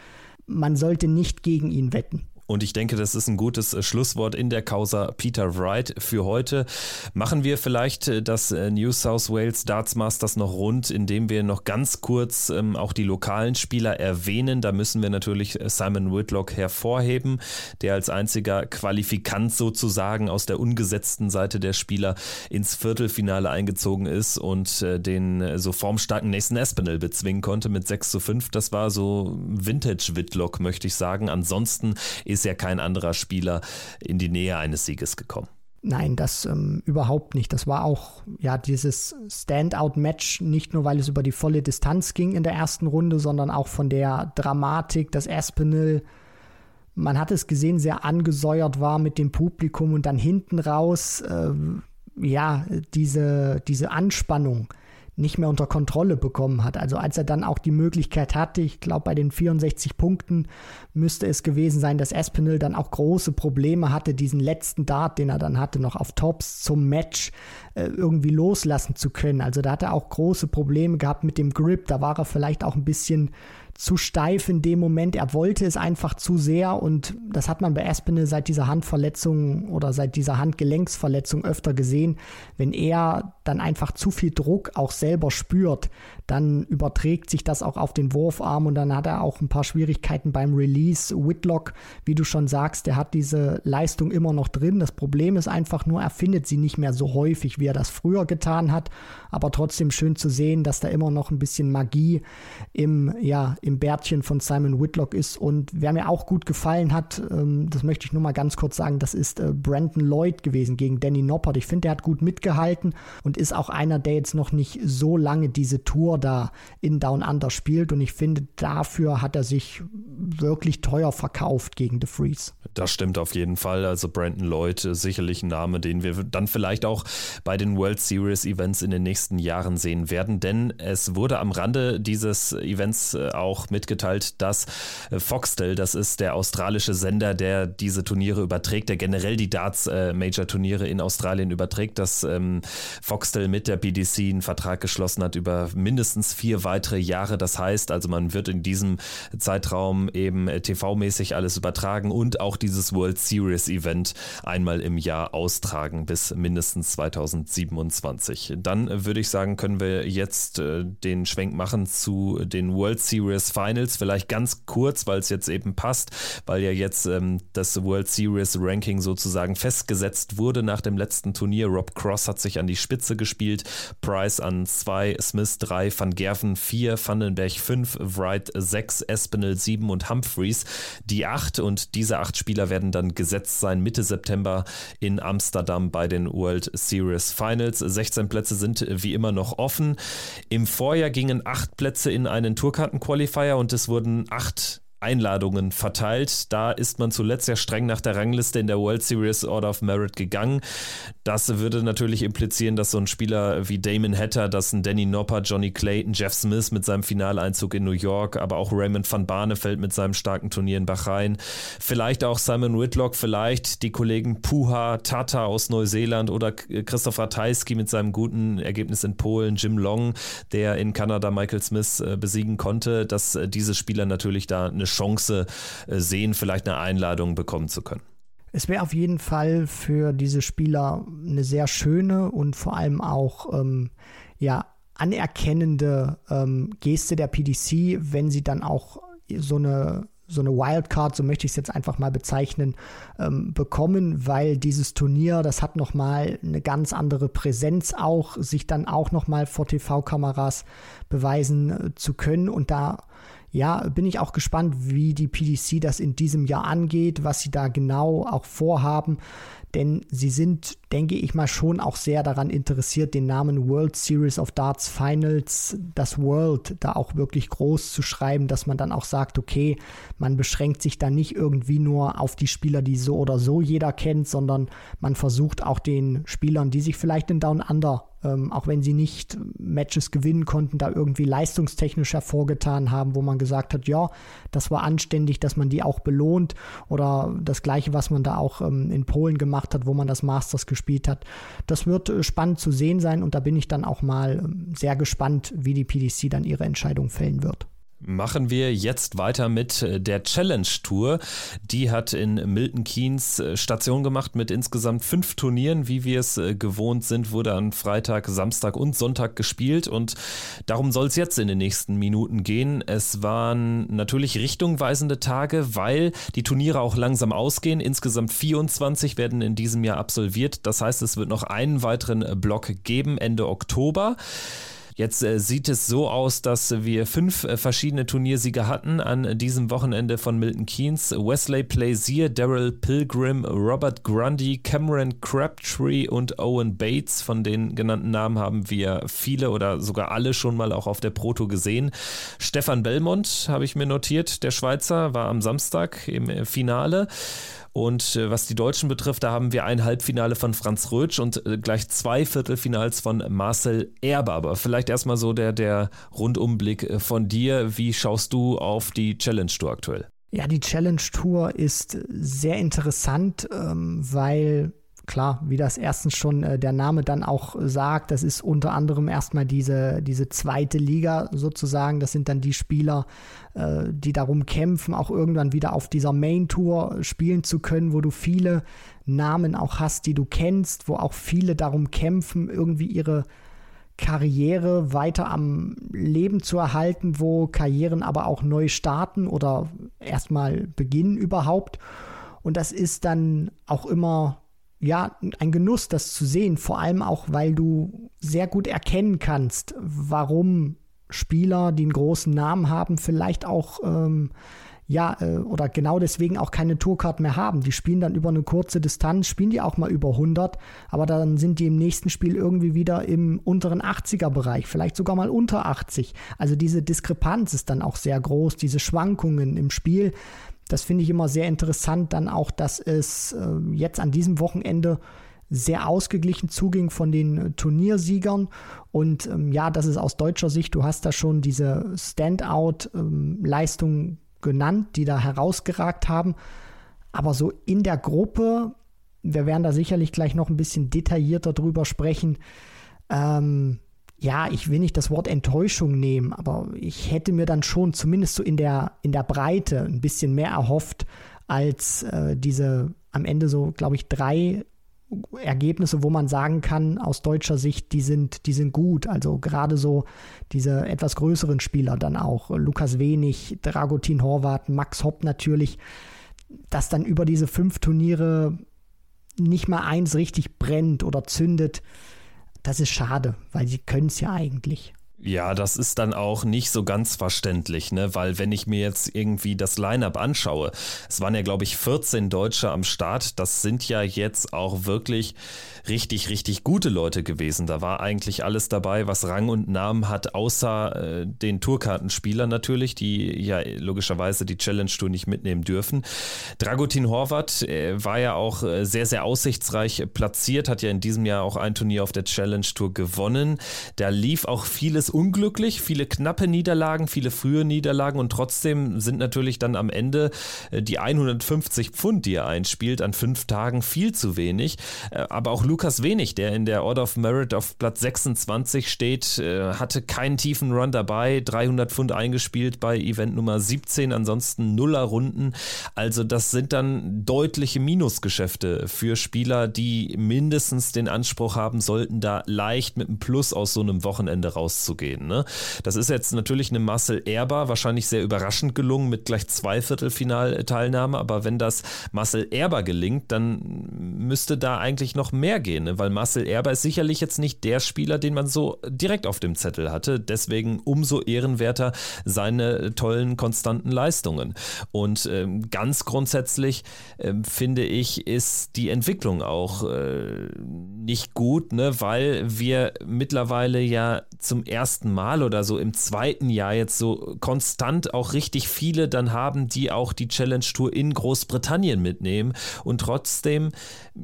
Man sollte nicht gegen ihn wetten. Und ich denke, das ist ein gutes äh, Schlusswort in der Causa Peter Wright für heute. Machen wir vielleicht äh, das äh, New South Wales Darts Masters noch rund, indem wir noch ganz kurz ähm, auch die lokalen Spieler erwähnen. Da müssen wir natürlich Simon Whitlock hervorheben, der als einziger Qualifikant sozusagen aus der ungesetzten Seite der Spieler ins Viertelfinale eingezogen ist und äh, den so formstarken Nathan Espinel bezwingen konnte mit 6 zu 5. Das war so Vintage Whitlock, möchte ich sagen. Ansonsten ist ja kein anderer Spieler in die Nähe eines Sieges gekommen. Nein, das ähm, überhaupt nicht. Das war auch ja dieses Standout-Match, nicht nur weil es über die volle Distanz ging in der ersten Runde, sondern auch von der Dramatik, dass Aspinall, man hat es gesehen, sehr angesäuert war mit dem Publikum und dann hinten raus, äh, ja, diese, diese Anspannung nicht mehr unter Kontrolle bekommen hat. Also als er dann auch die Möglichkeit hatte, ich glaube bei den 64 Punkten müsste es gewesen sein, dass Espinel dann auch große Probleme hatte, diesen letzten Dart, den er dann hatte, noch auf Tops zum Match äh, irgendwie loslassen zu können. Also da hat er auch große Probleme gehabt mit dem Grip. Da war er vielleicht auch ein bisschen zu steif in dem Moment. Er wollte es einfach zu sehr und das hat man bei Espinel seit dieser Handverletzung oder seit dieser Handgelenksverletzung öfter gesehen. Wenn er dann einfach zu viel Druck auch selber spürt, dann überträgt sich das auch auf den Wurfarm und dann hat er auch ein paar Schwierigkeiten beim Release. Whitlock, wie du schon sagst, der hat diese Leistung immer noch drin. Das Problem ist einfach nur, er findet sie nicht mehr so häufig, wie er das früher getan hat. Aber trotzdem schön zu sehen, dass da immer noch ein bisschen Magie im, ja, im Bärtchen von Simon Whitlock ist. Und wer mir auch gut gefallen hat, ähm, das möchte ich nur mal ganz kurz sagen, das ist äh, Brandon Lloyd gewesen gegen Danny Noppert. Ich finde, der hat gut mitgehalten und ist auch einer, der jetzt noch nicht so lange diese Tour da in Down Under spielt. Und ich finde, dafür hat er sich wirklich teuer verkauft gegen The Freeze. Das stimmt auf jeden Fall. Also Brandon Lloyd, äh, sicherlich ein Name, den wir dann vielleicht auch bei den World Series Events in den nächsten Jahren sehen werden. Denn es wurde am Rande dieses Events äh, auch mitgeteilt, dass äh, Foxtel, das ist der australische Sender, der diese Turniere überträgt, der generell die Darts-Major-Turniere in Australien überträgt, dass ähm, Foxtel mit der PDC einen Vertrag geschlossen hat über mindestens vier weitere Jahre. Das heißt also, man wird in diesem Zeitraum eben TV-mäßig alles übertragen und auch dieses World Series Event einmal im Jahr austragen bis mindestens 2027. Dann würde ich sagen, können wir jetzt äh, den Schwenk machen zu den World Series Finals. Vielleicht ganz kurz, weil es jetzt eben passt, weil ja jetzt ähm, das World Series Ranking sozusagen festgesetzt wurde nach dem letzten Turnier. Rob Cross hat sich an die Spitze gespielt, Price an 2, Smith 3, Van Gerven 4, Vandenberg 5, Wright 6, Espinel 7 und Humphreys die 8 und diese acht Spieler werden dann gesetzt sein Mitte September in Amsterdam bei den World Series Finals. 16 Plätze sind wie immer noch offen. Im Vorjahr gingen acht Plätze in einen Tourkarten-Qualifier und es wurden acht Einladungen verteilt. Da ist man zuletzt sehr streng nach der Rangliste in der World Series Order of Merit gegangen. Das würde natürlich implizieren, dass so ein Spieler wie Damon Hatter, dass ein Danny Nopper, Johnny Clayton, Jeff Smith mit seinem Finaleinzug in New York, aber auch Raymond van Barneveld mit seinem starken Turnier in Bahrain, vielleicht auch Simon Whitlock, vielleicht die Kollegen Puha, Tata aus Neuseeland oder Christopher Tajski mit seinem guten Ergebnis in Polen, Jim Long, der in Kanada Michael Smith äh, besiegen konnte, dass äh, diese Spieler natürlich da eine Chance äh, sehen, vielleicht eine Einladung bekommen zu können. Es wäre auf jeden Fall für diese Spieler eine sehr schöne und vor allem auch ähm, ja, anerkennende ähm, Geste der PDC, wenn sie dann auch so eine so eine Wildcard, so möchte ich es jetzt einfach mal bezeichnen, ähm, bekommen, weil dieses Turnier, das hat nochmal eine ganz andere Präsenz auch, sich dann auch nochmal vor TV-Kameras beweisen äh, zu können und da ja, bin ich auch gespannt, wie die PDC das in diesem Jahr angeht, was sie da genau auch vorhaben. Denn sie sind, denke ich mal, schon auch sehr daran interessiert, den Namen World Series of Darts Finals, das World, da auch wirklich groß zu schreiben, dass man dann auch sagt, okay, man beschränkt sich da nicht irgendwie nur auf die Spieler, die so oder so jeder kennt, sondern man versucht auch den Spielern, die sich vielleicht in Down Under ähm, auch wenn sie nicht Matches gewinnen konnten, da irgendwie leistungstechnisch hervorgetan haben, wo man gesagt hat, ja, das war anständig, dass man die auch belohnt oder das gleiche, was man da auch ähm, in Polen gemacht hat, wo man das Masters gespielt hat. Das wird äh, spannend zu sehen sein und da bin ich dann auch mal ähm, sehr gespannt, wie die PDC dann ihre Entscheidung fällen wird. Machen wir jetzt weiter mit äh, der Challenge Tour. Die hat in Milton Keynes äh, Station gemacht mit insgesamt fünf Turnieren, wie wir es äh, gewohnt sind, wurde an Freitag, Samstag und Sonntag gespielt und darum soll es jetzt in den nächsten Minuten gehen. Es waren natürlich richtungweisende Tage, weil die Turniere auch langsam ausgehen. Insgesamt 24 werden in diesem Jahr absolviert. Das heißt, es wird noch einen weiteren Block geben Ende Oktober. Jetzt äh, sieht es so aus, dass wir fünf äh, verschiedene Turniersieger hatten an diesem Wochenende von Milton Keynes. Wesley Plaisir, Daryl Pilgrim, Robert Grundy, Cameron Crabtree und Owen Bates. Von den genannten Namen haben wir viele oder sogar alle schon mal auch auf der Proto gesehen. Stefan Belmont habe ich mir notiert, der Schweizer, war am Samstag im äh, Finale. Und äh, was die Deutschen betrifft, da haben wir ein Halbfinale von Franz Rötsch und äh, gleich zwei Viertelfinals von Marcel Erber. Aber vielleicht erstmal so der, der Rundumblick äh, von dir. Wie schaust du auf die Challenge Tour aktuell? Ja, die Challenge Tour ist sehr interessant, ähm, weil klar, wie das erstens schon äh, der Name dann auch sagt, das ist unter anderem erstmal diese, diese zweite Liga sozusagen. Das sind dann die Spieler, äh, die darum kämpfen, auch irgendwann wieder auf dieser Main Tour spielen zu können, wo du viele Namen auch hast, die du kennst, wo auch viele darum kämpfen, irgendwie ihre Karriere weiter am Leben zu erhalten, wo Karrieren aber auch neu starten oder erstmal beginnen überhaupt. Und das ist dann auch immer ja, ein Genuss, das zu sehen, vor allem auch, weil du sehr gut erkennen kannst, warum Spieler, die einen großen Namen haben, vielleicht auch ähm, ja, äh, oder genau deswegen auch keine Tourcard mehr haben. Die spielen dann über eine kurze Distanz, spielen die auch mal über 100, aber dann sind die im nächsten Spiel irgendwie wieder im unteren 80er Bereich, vielleicht sogar mal unter 80. Also diese Diskrepanz ist dann auch sehr groß, diese Schwankungen im Spiel. Das finde ich immer sehr interessant, dann auch, dass es äh, jetzt an diesem Wochenende sehr ausgeglichen zuging von den Turniersiegern. Und ähm, ja, das ist aus deutscher Sicht, du hast da schon diese Standout-Leistung ähm, genannt, die da herausgeragt haben. Aber so in der Gruppe, wir werden da sicherlich gleich noch ein bisschen detaillierter drüber sprechen. Ähm, ja, ich will nicht das Wort Enttäuschung nehmen, aber ich hätte mir dann schon zumindest so in der, in der Breite ein bisschen mehr erhofft als äh, diese am Ende so, glaube ich, drei Ergebnisse, wo man sagen kann, aus deutscher Sicht, die sind, die sind gut. Also gerade so diese etwas größeren Spieler dann auch. Lukas Wenig, Dragutin Horvath, Max Hopp natürlich, dass dann über diese fünf Turniere nicht mal eins richtig brennt oder zündet. Das ist schade, weil sie können es ja eigentlich. Ja, das ist dann auch nicht so ganz verständlich, ne? weil wenn ich mir jetzt irgendwie das Line-up anschaue, es waren ja, glaube ich, 14 Deutsche am Start, das sind ja jetzt auch wirklich richtig, richtig gute Leute gewesen. Da war eigentlich alles dabei, was Rang und Namen hat, außer äh, den Tourkartenspielern natürlich, die ja logischerweise die Challenge Tour nicht mitnehmen dürfen. Dragutin Horvath äh, war ja auch äh, sehr, sehr aussichtsreich platziert, hat ja in diesem Jahr auch ein Turnier auf der Challenge Tour gewonnen. Da lief auch vieles unglücklich, viele knappe Niederlagen, viele frühe Niederlagen und trotzdem sind natürlich dann am Ende äh, die 150 Pfund, die er einspielt, an fünf Tagen viel zu wenig. Äh, aber auch Lukas Wenig, der in der Order of Merit auf Platz 26 steht, äh, hatte keinen tiefen Run dabei, 300 Pfund eingespielt bei Event Nummer 17, ansonsten Nuller Runden. Also das sind dann deutliche Minusgeschäfte für Spieler, die mindestens den Anspruch haben sollten, da leicht mit einem Plus aus so einem Wochenende rauszugehen gehen. Ne? Das ist jetzt natürlich eine Marcel Erber wahrscheinlich sehr überraschend gelungen mit gleich zwei Viertelfinalteilnahme, aber wenn das Marcel Erber gelingt, dann müsste da eigentlich noch mehr gehen, ne? weil Marcel Erber ist sicherlich jetzt nicht der Spieler, den man so direkt auf dem Zettel hatte. Deswegen umso ehrenwerter seine tollen, konstanten Leistungen. Und ähm, ganz grundsätzlich äh, finde ich, ist die Entwicklung auch äh, nicht gut, ne? weil wir mittlerweile ja zum ersten Mal oder so im zweiten Jahr jetzt so konstant auch richtig viele dann haben, die auch die Challenge Tour in Großbritannien mitnehmen. Und trotzdem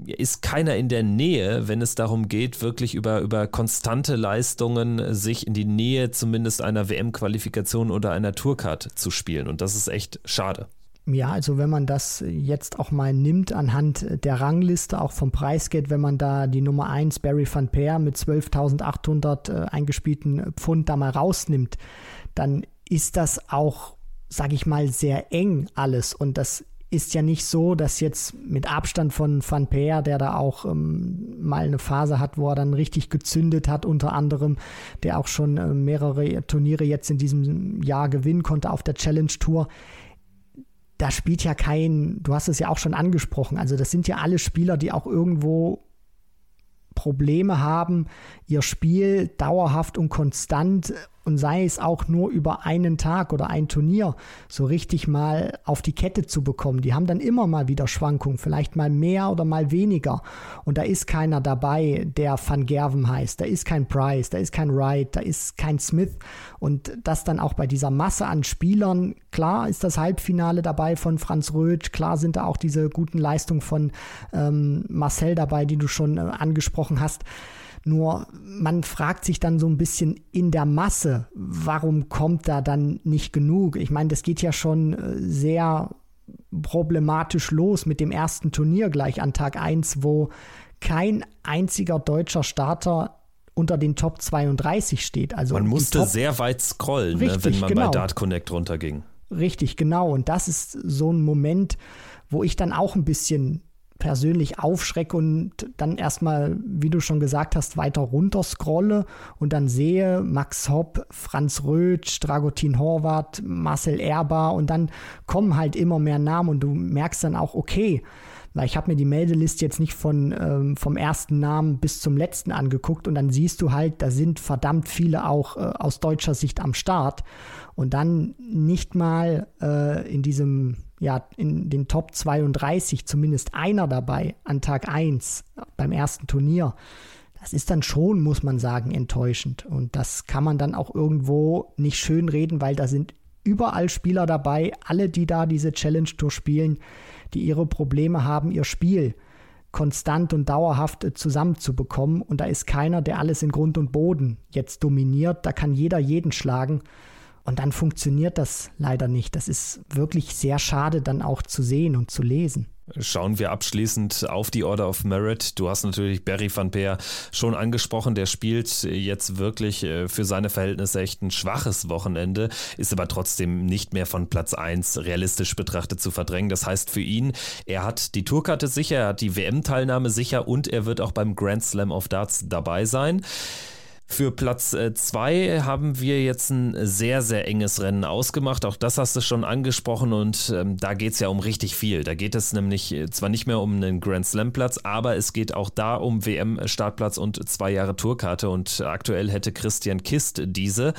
ist keiner in der Nähe, wenn es darum geht, wirklich über, über konstante Leistungen sich in die Nähe zumindest einer WM-Qualifikation oder einer Tourcard zu spielen. Und das ist echt schade. Ja, also wenn man das jetzt auch mal nimmt anhand der Rangliste, auch vom Preisgeld, wenn man da die Nummer 1 Barry van Peer mit 12.800 äh, eingespielten Pfund da mal rausnimmt, dann ist das auch, sage ich mal, sehr eng alles. Und das ist ja nicht so, dass jetzt mit Abstand von Van Peer, der da auch ähm, mal eine Phase hat, wo er dann richtig gezündet hat, unter anderem, der auch schon äh, mehrere Turniere jetzt in diesem Jahr gewinnen konnte auf der Challenge Tour. Da spielt ja kein, du hast es ja auch schon angesprochen, also das sind ja alle Spieler, die auch irgendwo Probleme haben, ihr Spiel dauerhaft und konstant und sei es auch nur über einen Tag oder ein Turnier so richtig mal auf die Kette zu bekommen. Die haben dann immer mal wieder Schwankungen, vielleicht mal mehr oder mal weniger. Und da ist keiner dabei, der Van Gerven heißt. Da ist kein Price, da ist kein Wright, da ist kein Smith. Und das dann auch bei dieser Masse an Spielern, klar ist das Halbfinale dabei von Franz Röth, klar sind da auch diese guten Leistungen von ähm, Marcel dabei, die du schon äh, angesprochen hast. Nur man fragt sich dann so ein bisschen in der Masse, warum kommt da dann nicht genug? Ich meine, das geht ja schon äh, sehr problematisch los mit dem ersten Turnier gleich an Tag 1, wo kein einziger deutscher Starter unter den Top 32 steht. Also man musste sehr weit scrollen, Richtig, ne, wenn man genau. bei Dart Connect runterging. Richtig, genau. Und das ist so ein Moment, wo ich dann auch ein bisschen persönlich aufschrecke und dann erstmal, wie du schon gesagt hast, weiter runter scrolle und dann sehe Max Hopp, Franz Röth, Dragutin Horvath, Marcel Erbar und dann kommen halt immer mehr Namen und du merkst dann auch, okay, weil ich habe mir die Meldeliste jetzt nicht von, ähm, vom ersten Namen bis zum letzten angeguckt und dann siehst du halt, da sind verdammt viele auch äh, aus deutscher Sicht am Start und dann nicht mal äh, in diesem ja, in den Top 32 zumindest einer dabei an Tag 1 beim ersten Turnier. Das ist dann schon, muss man sagen, enttäuschend. Und das kann man dann auch irgendwo nicht schön reden, weil da sind überall Spieler dabei, alle, die da diese Challenge Tour spielen, die ihre Probleme haben, ihr Spiel konstant und dauerhaft äh, zusammenzubekommen. Und da ist keiner, der alles in Grund und Boden jetzt dominiert. Da kann jeder jeden schlagen. Und dann funktioniert das leider nicht. Das ist wirklich sehr schade dann auch zu sehen und zu lesen. Schauen wir abschließend auf die Order of Merit. Du hast natürlich Barry van Peer schon angesprochen. Der spielt jetzt wirklich äh, für seine Verhältnisse echt ein schwaches Wochenende, ist aber trotzdem nicht mehr von Platz 1 realistisch betrachtet zu verdrängen. Das heißt für ihn, er hat die Tourkarte sicher, er hat die WM-Teilnahme sicher und er wird auch beim Grand Slam of Darts dabei sein. Für Platz 2 äh, haben wir jetzt ein sehr, sehr enges Rennen ausgemacht. Auch das hast du schon angesprochen und ähm, da geht es ja um richtig viel. Da geht es nämlich äh, zwar nicht mehr um einen Grand Slam-Platz, aber es geht auch da um WM-Startplatz und zwei Jahre Tourkarte und aktuell hätte Christian Kist diese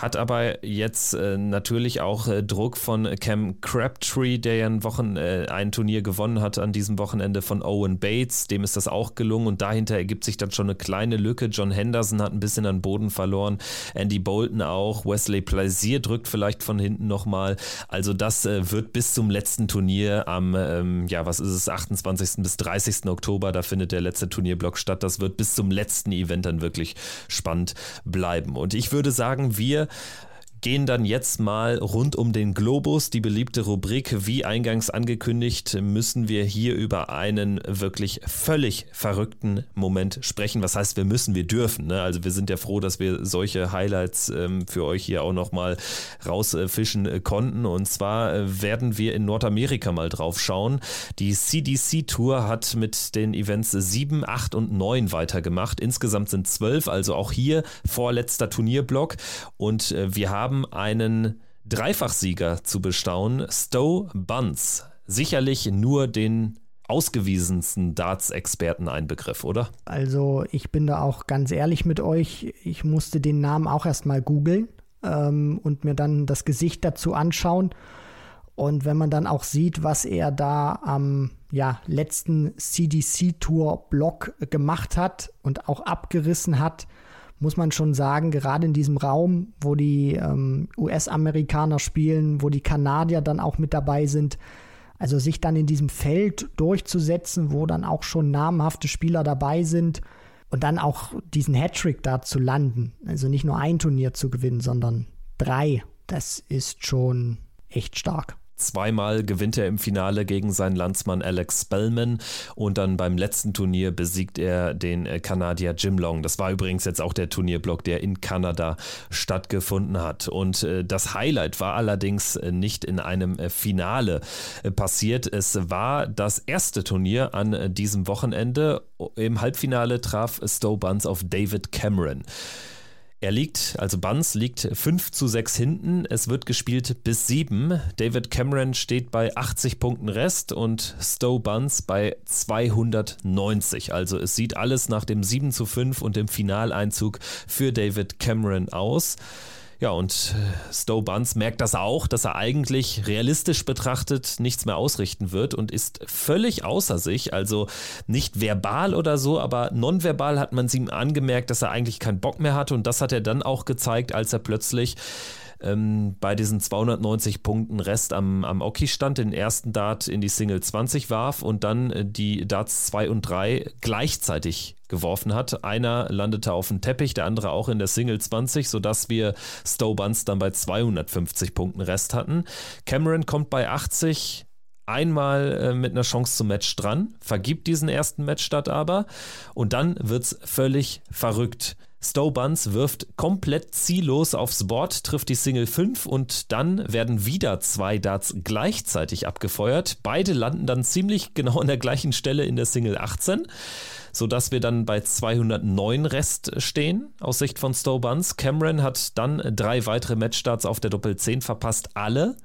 hat aber jetzt äh, natürlich auch äh, Druck von Cam Crabtree, der ja ein, Wochen, äh, ein Turnier gewonnen hat an diesem Wochenende von Owen Bates. Dem ist das auch gelungen und dahinter ergibt sich dann schon eine kleine Lücke. John Henderson hat ein bisschen an Boden verloren, Andy Bolton auch, Wesley Plaisir drückt vielleicht von hinten nochmal. Also das äh, wird bis zum letzten Turnier am, ähm, ja, was ist es, 28. bis 30. Oktober, da findet der letzte Turnierblock statt. Das wird bis zum letzten Event dann wirklich spannend bleiben. Und ich würde sagen, wir gehen dann jetzt mal rund um den Globus, die beliebte Rubrik. Wie eingangs angekündigt, müssen wir hier über einen wirklich völlig verrückten Moment sprechen. Was heißt, wir müssen, wir dürfen. Ne? Also wir sind ja froh, dass wir solche Highlights ähm, für euch hier auch nochmal rausfischen äh, konnten. Und zwar äh, werden wir in Nordamerika mal drauf schauen. Die CDC Tour hat mit den Events 7, 8 und 9 weitergemacht. Insgesamt sind 12, also auch hier vorletzter Turnierblock. Und äh, wir haben haben einen Dreifachsieger zu bestaunen, Stowe Buns. Sicherlich nur den ausgewiesensten Darts-Experten ein Begriff, oder? Also ich bin da auch ganz ehrlich mit euch. Ich musste den Namen auch erstmal googeln ähm, und mir dann das Gesicht dazu anschauen. Und wenn man dann auch sieht, was er da am ja, letzten CDC-Tour-Block gemacht hat und auch abgerissen hat, muss man schon sagen, gerade in diesem Raum, wo die ähm, US-Amerikaner spielen, wo die Kanadier dann auch mit dabei sind, also sich dann in diesem Feld durchzusetzen, wo dann auch schon namhafte Spieler dabei sind und dann auch diesen Hattrick da zu landen, also nicht nur ein Turnier zu gewinnen, sondern drei, das ist schon echt stark. Zweimal gewinnt er im Finale gegen seinen Landsmann Alex Spellman und dann beim letzten Turnier besiegt er den äh, Kanadier Jim Long. Das war übrigens jetzt auch der Turnierblock, der in Kanada stattgefunden hat. Und äh, das Highlight war allerdings äh, nicht in einem Finale passiert. Es war das erste Turnier an diesem Wochenende. Im Halbfinale traf Stowe Buns auf David Cameron. Er liegt, also Buns liegt 5 zu 6 hinten. Es wird gespielt bis 7. David Cameron steht bei 80 Punkten Rest und Stowe Buns bei 290. Also es sieht alles nach dem 7 zu 5 und dem Finaleinzug für David Cameron aus. Ja, und äh, Stowe Buns merkt das auch, dass er eigentlich realistisch betrachtet nichts mehr ausrichten wird und ist völlig außer sich. Also nicht verbal oder so, aber nonverbal hat man es ihm angemerkt, dass er eigentlich keinen Bock mehr hatte. Und das hat er dann auch gezeigt, als er plötzlich ähm, bei diesen 290 Punkten Rest am, am Oki-Stand den ersten Dart in die Single 20 warf und dann äh, die Darts 2 und 3 gleichzeitig geworfen hat. Einer landete auf dem Teppich, der andere auch in der Single 20, sodass wir Stowe Buns dann bei 250 Punkten Rest hatten. Cameron kommt bei 80 einmal äh, mit einer Chance zum Match dran, vergibt diesen ersten Matchstart aber und dann wird es völlig verrückt. Stowe Buns wirft komplett ziellos aufs Board, trifft die Single 5 und dann werden wieder zwei Darts gleichzeitig abgefeuert. Beide landen dann ziemlich genau an der gleichen Stelle in der Single 18 sodass wir dann bei 209 Rest stehen aus Sicht von Stowe Buns. Cameron hat dann drei weitere Matchstarts auf der Doppel 10 verpasst, alle.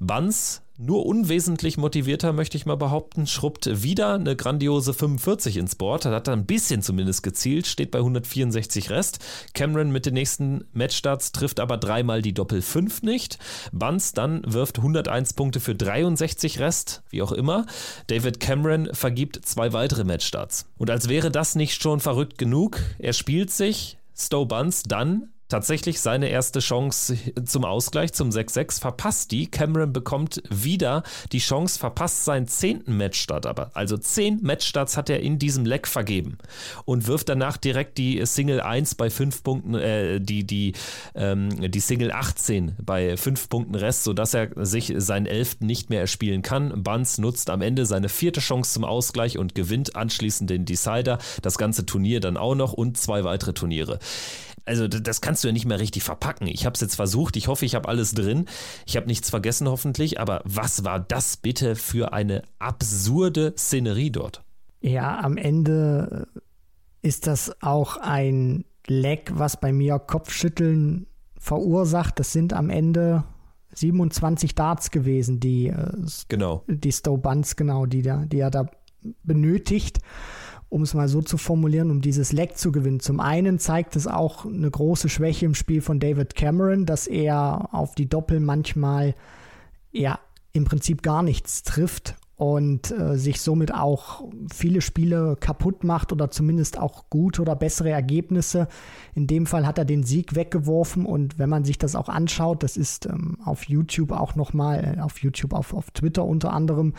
Buns nur unwesentlich motivierter, möchte ich mal behaupten, schrubbt wieder eine grandiose 45 ins Board. Hat da ein bisschen zumindest gezielt, steht bei 164 Rest. Cameron mit den nächsten Matchstarts trifft aber dreimal die Doppel 5 nicht. Buns dann wirft 101 Punkte für 63 Rest, wie auch immer. David Cameron vergibt zwei weitere Matchstarts. Und als wäre das nicht schon verrückt genug, er spielt sich Stowe Buns dann tatsächlich seine erste Chance zum Ausgleich, zum 6-6, verpasst die. Cameron bekommt wieder die Chance, verpasst seinen zehnten Matchstart aber. Also zehn Matchstarts hat er in diesem Leck vergeben und wirft danach direkt die Single 1 bei fünf Punkten, äh, die, die, ähm, die Single 18 bei fünf Punkten Rest, sodass er sich seinen elften nicht mehr erspielen kann. Buns nutzt am Ende seine vierte Chance zum Ausgleich und gewinnt anschließend den Decider, das ganze Turnier dann auch noch und zwei weitere Turniere also das kannst du ja nicht mehr richtig verpacken. Ich habe es jetzt versucht, ich hoffe, ich habe alles drin. Ich habe nichts vergessen hoffentlich, aber was war das bitte für eine absurde Szenerie dort? Ja, am Ende ist das auch ein Leck, was bei mir Kopfschütteln verursacht. Das sind am Ende 27 Darts gewesen, die, äh, genau. die Stowe Buns, genau, die, da, die er da benötigt um es mal so zu formulieren, um dieses Leck zu gewinnen. Zum einen zeigt es auch eine große Schwäche im Spiel von David Cameron, dass er auf die Doppel manchmal ja im Prinzip gar nichts trifft und äh, sich somit auch viele Spiele kaputt macht oder zumindest auch gute oder bessere Ergebnisse. In dem Fall hat er den Sieg weggeworfen und wenn man sich das auch anschaut, das ist ähm, auf YouTube auch nochmal, äh, auf YouTube, auf, auf Twitter unter anderem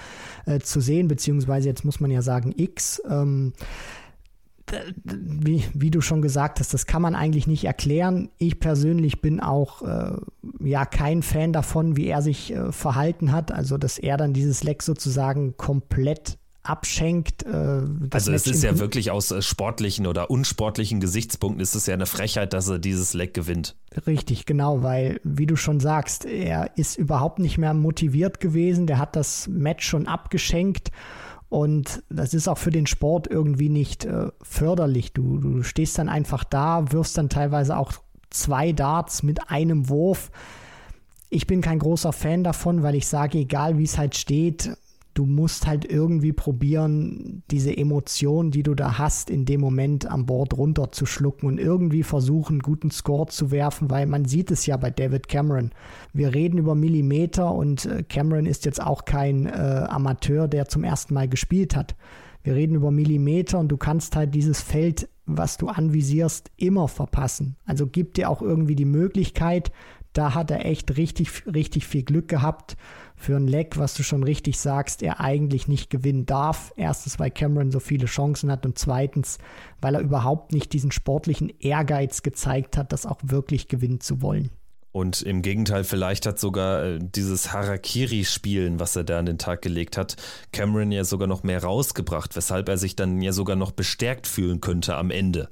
äh, zu sehen, beziehungsweise jetzt muss man ja sagen X. Ähm, wie, wie du schon gesagt hast, das kann man eigentlich nicht erklären. Ich persönlich bin auch äh, ja kein Fan davon, wie er sich äh, verhalten hat. Also, dass er dann dieses Leck sozusagen komplett abschenkt. Äh, also es ist ja wirklich aus äh, sportlichen oder unsportlichen Gesichtspunkten ist es ja eine Frechheit, dass er dieses Leck gewinnt. Richtig, genau, weil wie du schon sagst, er ist überhaupt nicht mehr motiviert gewesen. Der hat das Match schon abgeschenkt und das ist auch für den Sport irgendwie nicht äh, förderlich. Du, du stehst dann einfach da, wirfst dann teilweise auch zwei Darts mit einem Wurf. Ich bin kein großer Fan davon, weil ich sage, egal wie es halt steht, du musst halt irgendwie probieren, diese Emotion, die du da hast, in dem Moment am Board runterzuschlucken und irgendwie versuchen, einen guten Score zu werfen, weil man sieht es ja bei David Cameron. Wir reden über Millimeter und äh, Cameron ist jetzt auch kein äh, Amateur, der zum ersten Mal gespielt hat. Wir reden über Millimeter und du kannst halt dieses Feld, was du anvisierst, immer verpassen. Also gib dir auch irgendwie die Möglichkeit, da hat er echt richtig, richtig viel Glück gehabt für ein Leck, was du schon richtig sagst, er eigentlich nicht gewinnen darf. Erstens, weil Cameron so viele Chancen hat und zweitens, weil er überhaupt nicht diesen sportlichen Ehrgeiz gezeigt hat, das auch wirklich gewinnen zu wollen. Und im Gegenteil, vielleicht hat sogar äh, dieses Harakiri-Spielen, was er da an den Tag gelegt hat, Cameron ja sogar noch mehr rausgebracht, weshalb er sich dann ja sogar noch bestärkt fühlen könnte am Ende.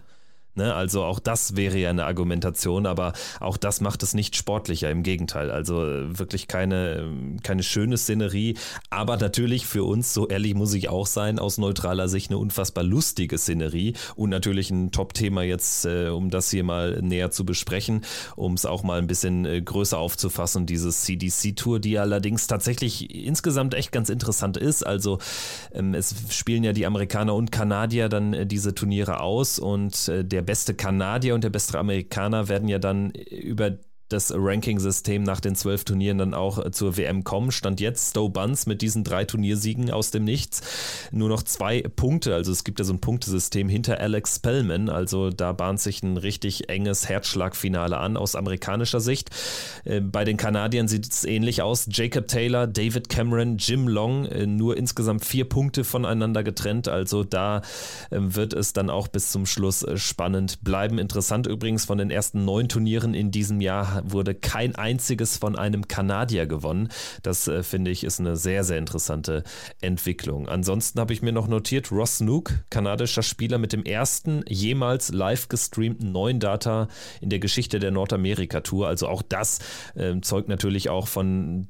Ne? Also auch das wäre ja eine Argumentation, aber auch das macht es nicht sportlicher, im Gegenteil. Also äh, wirklich keine, ähm, keine schöne Szenerie, aber natürlich für uns, so ehrlich muss ich auch sein, aus neutraler Sicht eine unfassbar lustige Szenerie und natürlich ein Top-Thema jetzt, äh, um das hier mal näher zu besprechen, um es auch mal ein bisschen äh, größer aufzufassen, dieses CDC-Tour, die allerdings tatsächlich insgesamt echt ganz interessant ist. Also ähm, es spielen ja die Amerikaner und Kanadier dann diese Turniere aus und der beste Kanadier und der beste Amerikaner werden ja dann über das Ranking-System nach den zwölf Turnieren dann auch äh, zur WM kommen. Stand jetzt Stowe Buns mit diesen drei Turniersiegen aus dem Nichts. Nur noch zwei Punkte, also es gibt ja so ein Punktesystem hinter Alex Spellman, also da bahnt sich ein richtig enges Herzschlagfinale an aus amerikanischer Sicht. Äh, bei den Kanadiern sieht es ähnlich aus. Jacob Taylor, David Cameron, Jim Long, äh, nur insgesamt vier Punkte voneinander getrennt, also da wird es dann auch bis zum Schluss spannend bleiben. Interessant übrigens von den ersten neun Turnieren in diesem Jahr wurde kein einziges von einem Kanadier gewonnen. Das äh, finde ich ist eine sehr, sehr interessante Entwicklung. Ansonsten habe ich mir noch notiert, Ross Nook, kanadischer Spieler mit dem ersten jemals live gestreamten neuen Data in der Geschichte der Nordamerika-Tour. Also auch das äh, zeugt natürlich auch von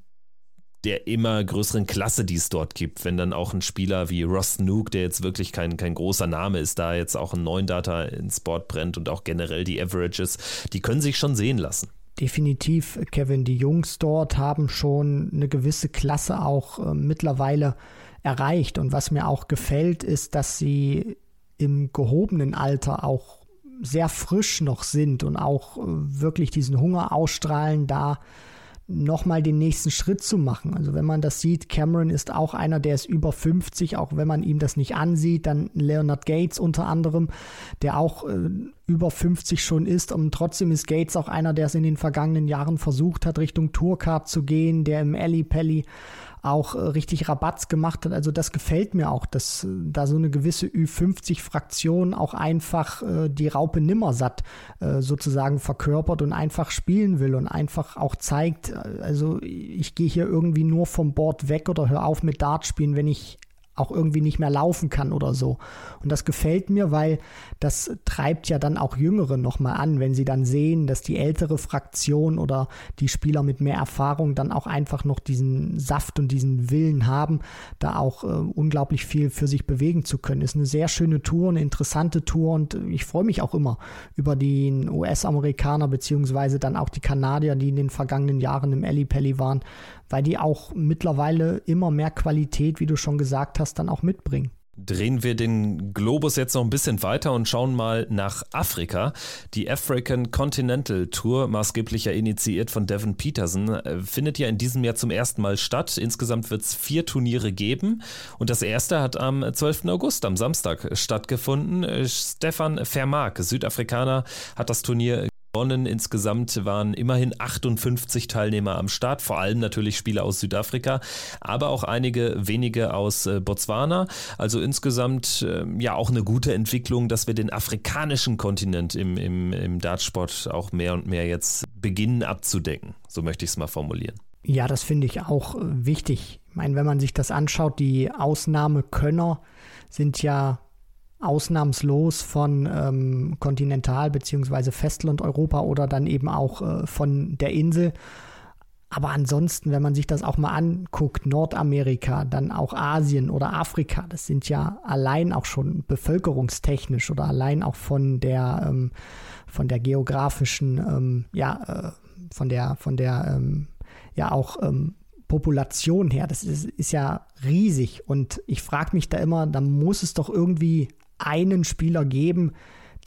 der immer größeren Klasse, die es dort gibt. Wenn dann auch ein Spieler wie Ross Nook, der jetzt wirklich kein, kein großer Name ist, da jetzt auch ein neuen Data ins Board brennt und auch generell die Averages, die können sich schon sehen lassen definitiv, Kevin, die Jungs dort haben schon eine gewisse Klasse auch äh, mittlerweile erreicht. Und was mir auch gefällt, ist, dass sie im gehobenen Alter auch sehr frisch noch sind und auch äh, wirklich diesen Hunger ausstrahlen, da nochmal den nächsten Schritt zu machen. Also wenn man das sieht, Cameron ist auch einer, der ist über 50, auch wenn man ihm das nicht ansieht, dann Leonard Gates unter anderem, der auch äh, über 50 schon ist. Und trotzdem ist Gates auch einer, der es in den vergangenen Jahren versucht hat, Richtung Tourcard zu gehen, der im Alley Pally auch äh, richtig Rabatz gemacht hat. Also das gefällt mir auch, dass äh, da so eine gewisse Ü50-Fraktion auch einfach äh, die Raupe Nimmersatt sozusagen verkörpert und einfach spielen will und einfach auch zeigt, also ich gehe hier irgendwie nur vom Board weg oder höre auf mit Dart spielen, wenn ich auch irgendwie nicht mehr laufen kann oder so. Und das gefällt mir, weil das treibt ja dann auch Jüngere nochmal an, wenn sie dann sehen, dass die ältere Fraktion oder die Spieler mit mehr Erfahrung dann auch einfach noch diesen Saft und diesen Willen haben, da auch äh, unglaublich viel für sich bewegen zu können. Ist eine sehr schöne Tour, eine interessante Tour und ich freue mich auch immer über den US-Amerikaner beziehungsweise dann auch die Kanadier, die in den vergangenen Jahren im Pelli waren, weil die auch mittlerweile immer mehr Qualität, wie du schon gesagt hast, dann auch mitbringen. Drehen wir den Globus jetzt noch ein bisschen weiter und schauen mal nach Afrika. Die African Continental Tour, maßgeblich ja initiiert von Devin Peterson, äh, findet ja in diesem Jahr zum ersten Mal statt. Insgesamt wird es vier Turniere geben und das erste hat am 12. August, am Samstag, stattgefunden. Äh, Stefan Vermark, Südafrikaner, hat das Turnier gewonnen. Insgesamt waren immerhin 58 Teilnehmer am Start, vor allem natürlich Spieler aus Südafrika, aber auch einige wenige aus äh, Botswana. Also insgesamt äh, ja auch eine gute Entwicklung, dass wir den afrikanischen Kontinent im, im, im Dartsport auch mehr und mehr jetzt beginnen abzudecken. So möchte ich es mal formulieren. Ja, das finde ich auch äh, wichtig. Ich meine, wenn man sich das anschaut, die Ausnahmekönner sind ja ausnahmslos von ähm, Kontinental- bzw. Festland-Europa oder dann eben auch äh, von der Insel. Aber ansonsten, wenn man sich das auch mal anguckt, Nordamerika, dann auch Asien oder Afrika, das sind ja allein auch schon bevölkerungstechnisch oder allein auch von der, ähm, von der geografischen, ähm, ja, äh, von der, von der, ähm, ja auch ähm, Population her, das ist, ist ja riesig. Und ich frage mich da immer, da muss es doch irgendwie einen Spieler geben,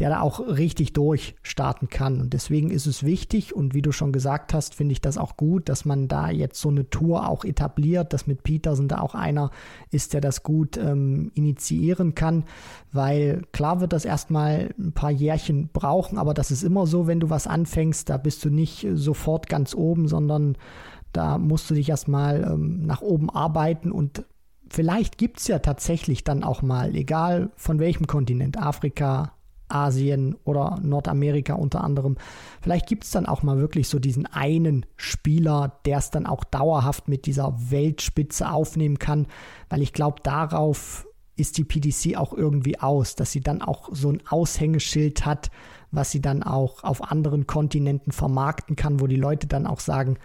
der da auch richtig durchstarten kann. Und deswegen ist es wichtig und wie du schon gesagt hast, finde ich das auch gut, dass man da jetzt so eine Tour auch etabliert, dass mit Peterson da auch einer ist, der das gut ähm, initiieren kann, weil klar wird das erstmal ein paar Jährchen brauchen, aber das ist immer so, wenn du was anfängst, da bist du nicht sofort ganz oben, sondern da musst du dich erstmal ähm, nach oben arbeiten und vielleicht gibt es ja tatsächlich dann auch mal, egal von welchem Kontinent, Afrika, Asien oder Nordamerika unter anderem, vielleicht gibt es dann auch mal wirklich so diesen einen Spieler, der es dann auch dauerhaft mit dieser Weltspitze aufnehmen kann, weil ich glaube, darauf ist die PDC auch irgendwie aus, dass sie dann auch so ein Aushängeschild hat, was sie dann auch auf anderen Kontinenten vermarkten kann, wo die Leute dann auch sagen,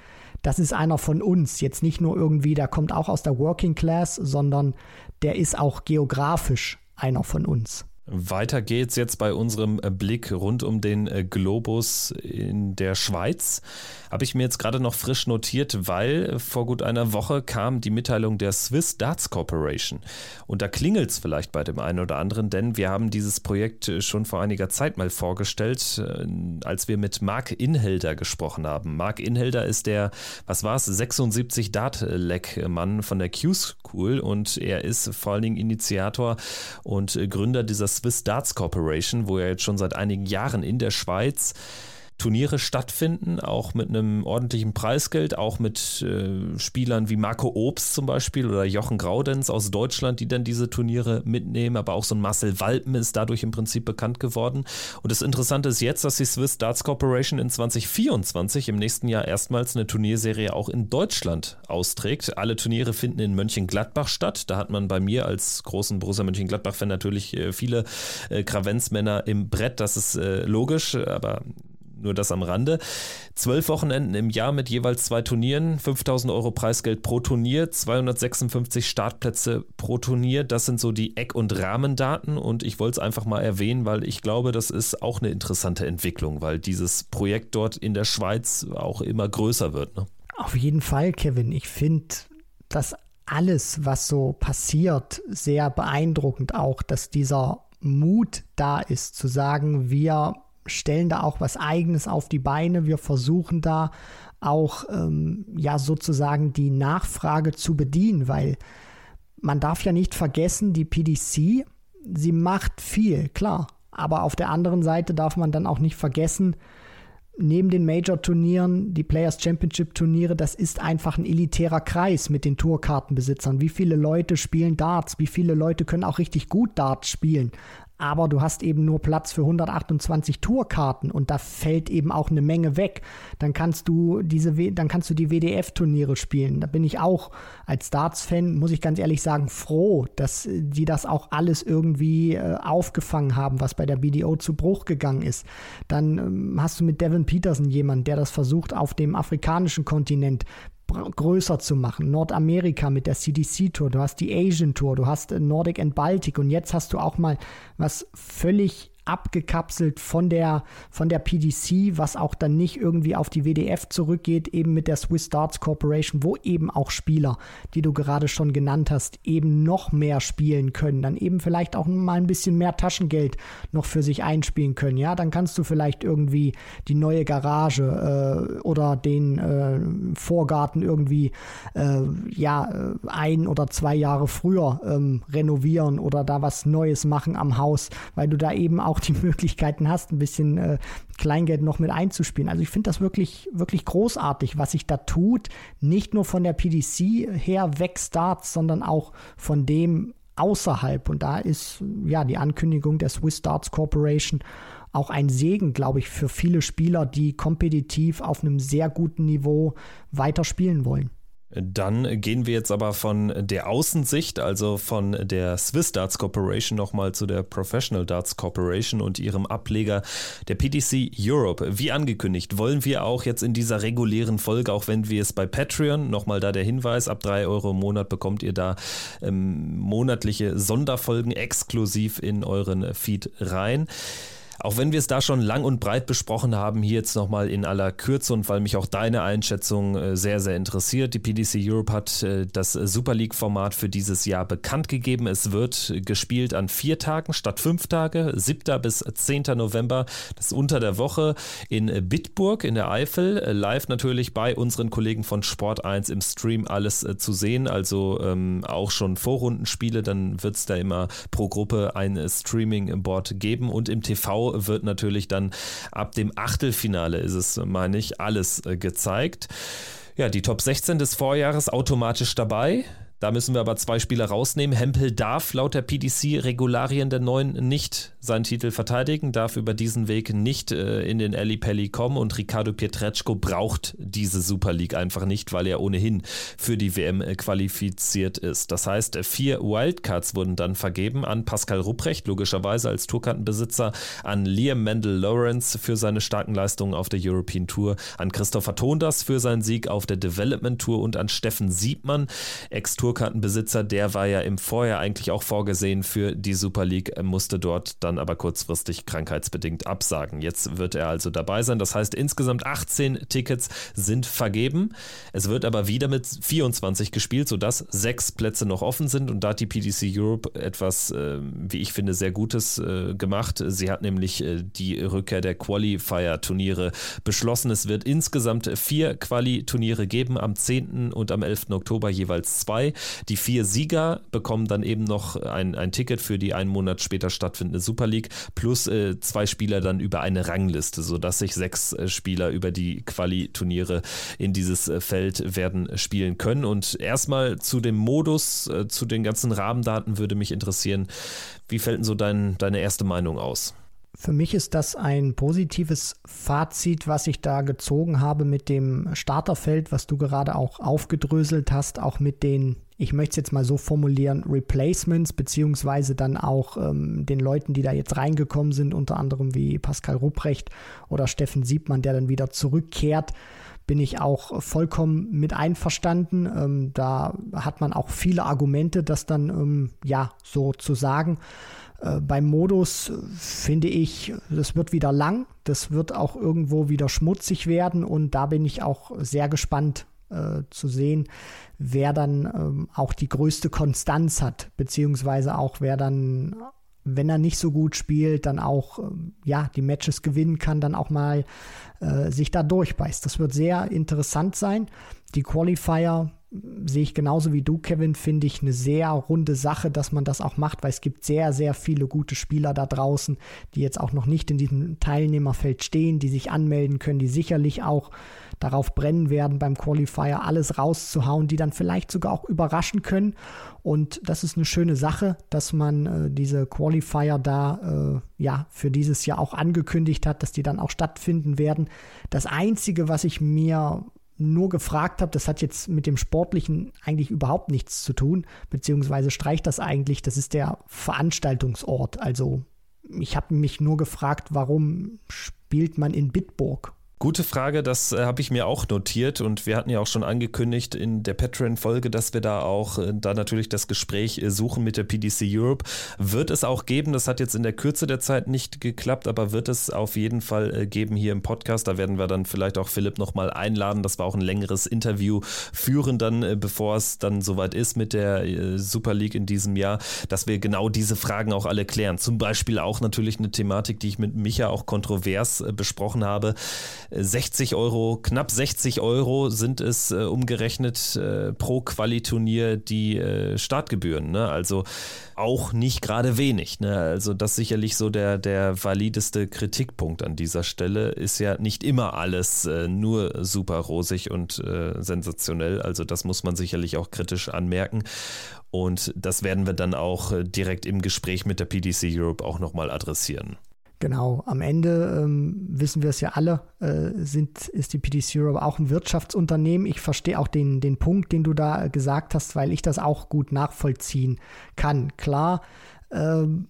das ist einer von uns. Jetzt nicht nur irgendwie, der kommt auch aus der Working Class, sondern der ist auch geografisch einer von uns. Weiter geht's jetzt bei unserem äh, Blick rund um den äh, Globus in der Schweiz. Habe ich mir jetzt gerade noch frisch notiert, weil vor gut einer Woche kam die Mitteilung der Swiss Darts Corporation. Und da klingelt es vielleicht bei dem einen oder anderen, denn wir haben dieses Projekt äh, schon vor einiger Zeit mal vorgestellt, als wir mit Mark Inhelder gesprochen haben. Mark Inhelder ist der, was war es, 76 Dart-Leck-Mann von der Q-School und er ist vor allen Dingen Initiator und Gründer dieser Swiss Darts Corporation, wo er jetzt schon seit einigen Jahren in der Schweiz Turniere stattfinden, auch mit einem ordentlichen Preisgeld, auch mit äh, Spielern wie Marco Obst zum Beispiel oder Jochen Graudenz aus Deutschland, die dann diese Turniere mitnehmen, aber auch so ein Marcel Walpen ist dadurch im Prinzip bekannt geworden. Und das Interessante ist jetzt, dass die Swiss Darts Corporation in 2024 im nächsten Jahr erstmals eine Turnierserie auch in Deutschland austrägt. Alle Turniere finden in Mönchengladbach statt. Da hat man bei mir als großen Borussia Mönchengladbach-Fan natürlich äh, viele äh, Kravenzmänner im Brett, das ist äh, logisch, aber nur das am Rande. Zwölf Wochenenden im Jahr mit jeweils zwei Turnieren, 5000 Euro Preisgeld pro Turnier, 256 Startplätze pro Turnier. Das sind so die Eck- und Rahmendaten und ich wollte es einfach mal erwähnen, weil ich glaube, das ist auch eine interessante Entwicklung, weil dieses Projekt dort in der Schweiz auch immer größer wird. Ne? Auf jeden Fall, Kevin. Ich finde, dass alles, was so passiert, sehr beeindruckend auch, dass dieser Mut da ist, zu sagen, wir stellen da auch was Eigenes auf die Beine. Wir versuchen da auch ähm, ja sozusagen die Nachfrage zu bedienen, weil man darf ja nicht vergessen, die PDC, sie macht viel, klar. Aber auf der anderen Seite darf man dann auch nicht vergessen, neben den Major-Turnieren, die Players Championship-Turniere, das ist einfach ein elitärer Kreis mit den Tourkartenbesitzern. Wie viele Leute spielen Darts? Wie viele Leute können auch richtig gut Darts spielen? Aber du hast eben nur Platz für 128 Tourkarten und da fällt eben auch eine Menge weg. Dann kannst du diese, dann kannst du die WDF-Turniere spielen. Da bin ich auch als Darts-Fan, muss ich ganz ehrlich sagen, froh, dass die das auch alles irgendwie äh, aufgefangen haben, was bei der BDO zu Bruch gegangen ist. Dann ähm, hast du mit Devin Peterson jemanden, der das versucht auf dem afrikanischen Kontinent größer zu machen. Nordamerika mit der CDC Tour, du hast die Asian Tour, du hast Nordic and Baltic. Und jetzt hast du auch mal was völlig abgekapselt von der, von der PDC, was auch dann nicht irgendwie auf die WDF zurückgeht, eben mit der Swiss Darts Corporation, wo eben auch Spieler, die du gerade schon genannt hast, eben noch mehr spielen können, dann eben vielleicht auch mal ein bisschen mehr Taschengeld noch für sich einspielen können. Ja, dann kannst du vielleicht irgendwie die neue Garage äh, oder den äh, Vorgarten irgendwie äh, ja ein oder zwei Jahre früher ähm, renovieren oder da was Neues machen am Haus, weil du da eben auch auch die Möglichkeiten hast, ein bisschen äh, Kleingeld noch mit einzuspielen. Also ich finde das wirklich, wirklich großartig, was sich da tut. Nicht nur von der PDC her weg Starts, sondern auch von dem außerhalb. Und da ist ja die Ankündigung der Swiss Darts Corporation auch ein Segen, glaube ich, für viele Spieler, die kompetitiv auf einem sehr guten Niveau weiter wollen. Dann gehen wir jetzt aber von der Außensicht, also von der Swiss Darts Corporation nochmal zu der Professional Darts Corporation und ihrem Ableger der PTC Europe. Wie angekündigt, wollen wir auch jetzt in dieser regulären Folge, auch wenn wir es bei Patreon, nochmal da der Hinweis, ab 3 Euro im Monat bekommt ihr da ähm, monatliche Sonderfolgen exklusiv in euren Feed rein. Auch wenn wir es da schon lang und breit besprochen haben, hier jetzt nochmal in aller Kürze und weil mich auch deine Einschätzung äh, sehr, sehr interessiert. Die PDC Europe hat äh, das Super League-Format für dieses Jahr bekannt gegeben. Es wird gespielt an vier Tagen statt fünf Tage, 7. bis 10. November, das ist unter der Woche in Bitburg in der Eifel. Äh, live natürlich bei unseren Kollegen von Sport 1 im Stream alles zu sehen, also ähm, auch schon Vorrundenspiele, dann wird es da immer pro Gruppe ein Streaming-Board geben und im TV wird natürlich dann ab dem Achtelfinale ist es, meine ich, alles äh, gezeigt. Ja, die Top 16 des Vorjahres automatisch dabei. Da müssen wir aber zwei Spieler rausnehmen. Hempel darf laut der PDC-Regularien der Neuen nicht seinen Titel verteidigen, darf über diesen Weg nicht äh, in den Ali Pelli kommen und Ricardo Pietreczko braucht diese Super League einfach nicht, weil er ohnehin für die WM äh, qualifiziert ist. Das heißt, vier Wildcards wurden dann vergeben an Pascal Rupprecht, logischerweise als Tourkartenbesitzer, an Liam Mendel Lawrence für seine starken Leistungen auf der European Tour, an Christopher Tondas für seinen Sieg auf der Development Tour und an Steffen Siebmann, Ex-Tourkartenbesitzer, der war ja im Vorjahr eigentlich auch vorgesehen für die Super League, musste dort dann aber kurzfristig krankheitsbedingt absagen. Jetzt wird er also dabei sein. Das heißt, insgesamt 18 Tickets sind vergeben. Es wird aber wieder mit 24 gespielt, sodass sechs Plätze noch offen sind. Und da hat die PDC Europe etwas, äh, wie ich finde, sehr Gutes äh, gemacht. Sie hat nämlich äh, die Rückkehr der Qualifier-Turniere beschlossen. Es wird insgesamt vier Quali-Turniere geben, am 10. und am 11. Oktober jeweils zwei. Die vier Sieger bekommen dann eben noch ein, ein Ticket für die einen Monat später stattfindende Super League plus äh, zwei Spieler dann über eine Rangliste, sodass sich sechs äh, Spieler über die Quali-Turniere in dieses äh, Feld werden spielen können. Und erstmal zu dem Modus, äh, zu den ganzen Rahmendaten würde mich interessieren, wie fällt denn so dein, deine erste Meinung aus? Für mich ist das ein positives Fazit, was ich da gezogen habe mit dem Starterfeld, was du gerade auch aufgedröselt hast, auch mit den, ich möchte es jetzt mal so formulieren, Replacements, beziehungsweise dann auch ähm, den Leuten, die da jetzt reingekommen sind, unter anderem wie Pascal Rupprecht oder Steffen Siebmann, der dann wieder zurückkehrt bin ich auch vollkommen mit einverstanden. Ähm, da hat man auch viele Argumente, das dann ähm, ja so zu sagen. Äh, beim Modus finde ich, das wird wieder lang, das wird auch irgendwo wieder schmutzig werden und da bin ich auch sehr gespannt äh, zu sehen, wer dann ähm, auch die größte Konstanz hat, beziehungsweise auch wer dann wenn er nicht so gut spielt, dann auch ähm, ja die Matches gewinnen kann, dann auch mal äh, sich da durchbeißt. Das wird sehr interessant sein. Die Qualifier sehe ich genauso wie du, Kevin, finde ich eine sehr runde Sache, dass man das auch macht, weil es gibt sehr, sehr viele gute Spieler da draußen, die jetzt auch noch nicht in diesem Teilnehmerfeld stehen, die sich anmelden können, die sicherlich auch darauf brennen werden, beim Qualifier alles rauszuhauen, die dann vielleicht sogar auch überraschen können. Und das ist eine schöne Sache, dass man äh, diese Qualifier da äh, ja für dieses Jahr auch angekündigt hat, dass die dann auch stattfinden werden. Das Einzige, was ich mir nur gefragt habe, das hat jetzt mit dem Sportlichen eigentlich überhaupt nichts zu tun, beziehungsweise streicht das eigentlich, das ist der Veranstaltungsort. Also ich habe mich nur gefragt, warum spielt man in Bitburg? Gute Frage, das äh, habe ich mir auch notiert und wir hatten ja auch schon angekündigt in der Patreon-Folge, dass wir da auch äh, da natürlich das Gespräch äh, suchen mit der PDC Europe. Wird es auch geben, das hat jetzt in der Kürze der Zeit nicht geklappt, aber wird es auf jeden Fall äh, geben hier im Podcast. Da werden wir dann vielleicht auch Philipp nochmal einladen, dass wir auch ein längeres Interview führen dann, äh, bevor es dann soweit ist mit der äh, Super League in diesem Jahr, dass wir genau diese Fragen auch alle klären. Zum Beispiel auch natürlich eine Thematik, die ich mit Micha auch kontrovers besprochen habe 60 Euro, knapp 60 Euro sind es äh, umgerechnet äh, pro Qualiturnier die äh, Startgebühren. Ne? Also auch nicht gerade wenig. Ne? Also das sicherlich so der, der valideste Kritikpunkt an dieser Stelle ist ja nicht immer alles äh, nur super rosig und äh, sensationell. Also das muss man sicherlich auch kritisch anmerken. Und das werden wir dann auch äh, direkt im Gespräch mit der PDC Europe auch nochmal adressieren. Genau, am Ende ähm, wissen wir es ja alle, äh, sind, ist die PDC Europe auch ein Wirtschaftsunternehmen. Ich verstehe auch den, den Punkt, den du da gesagt hast, weil ich das auch gut nachvollziehen kann. Klar, ähm,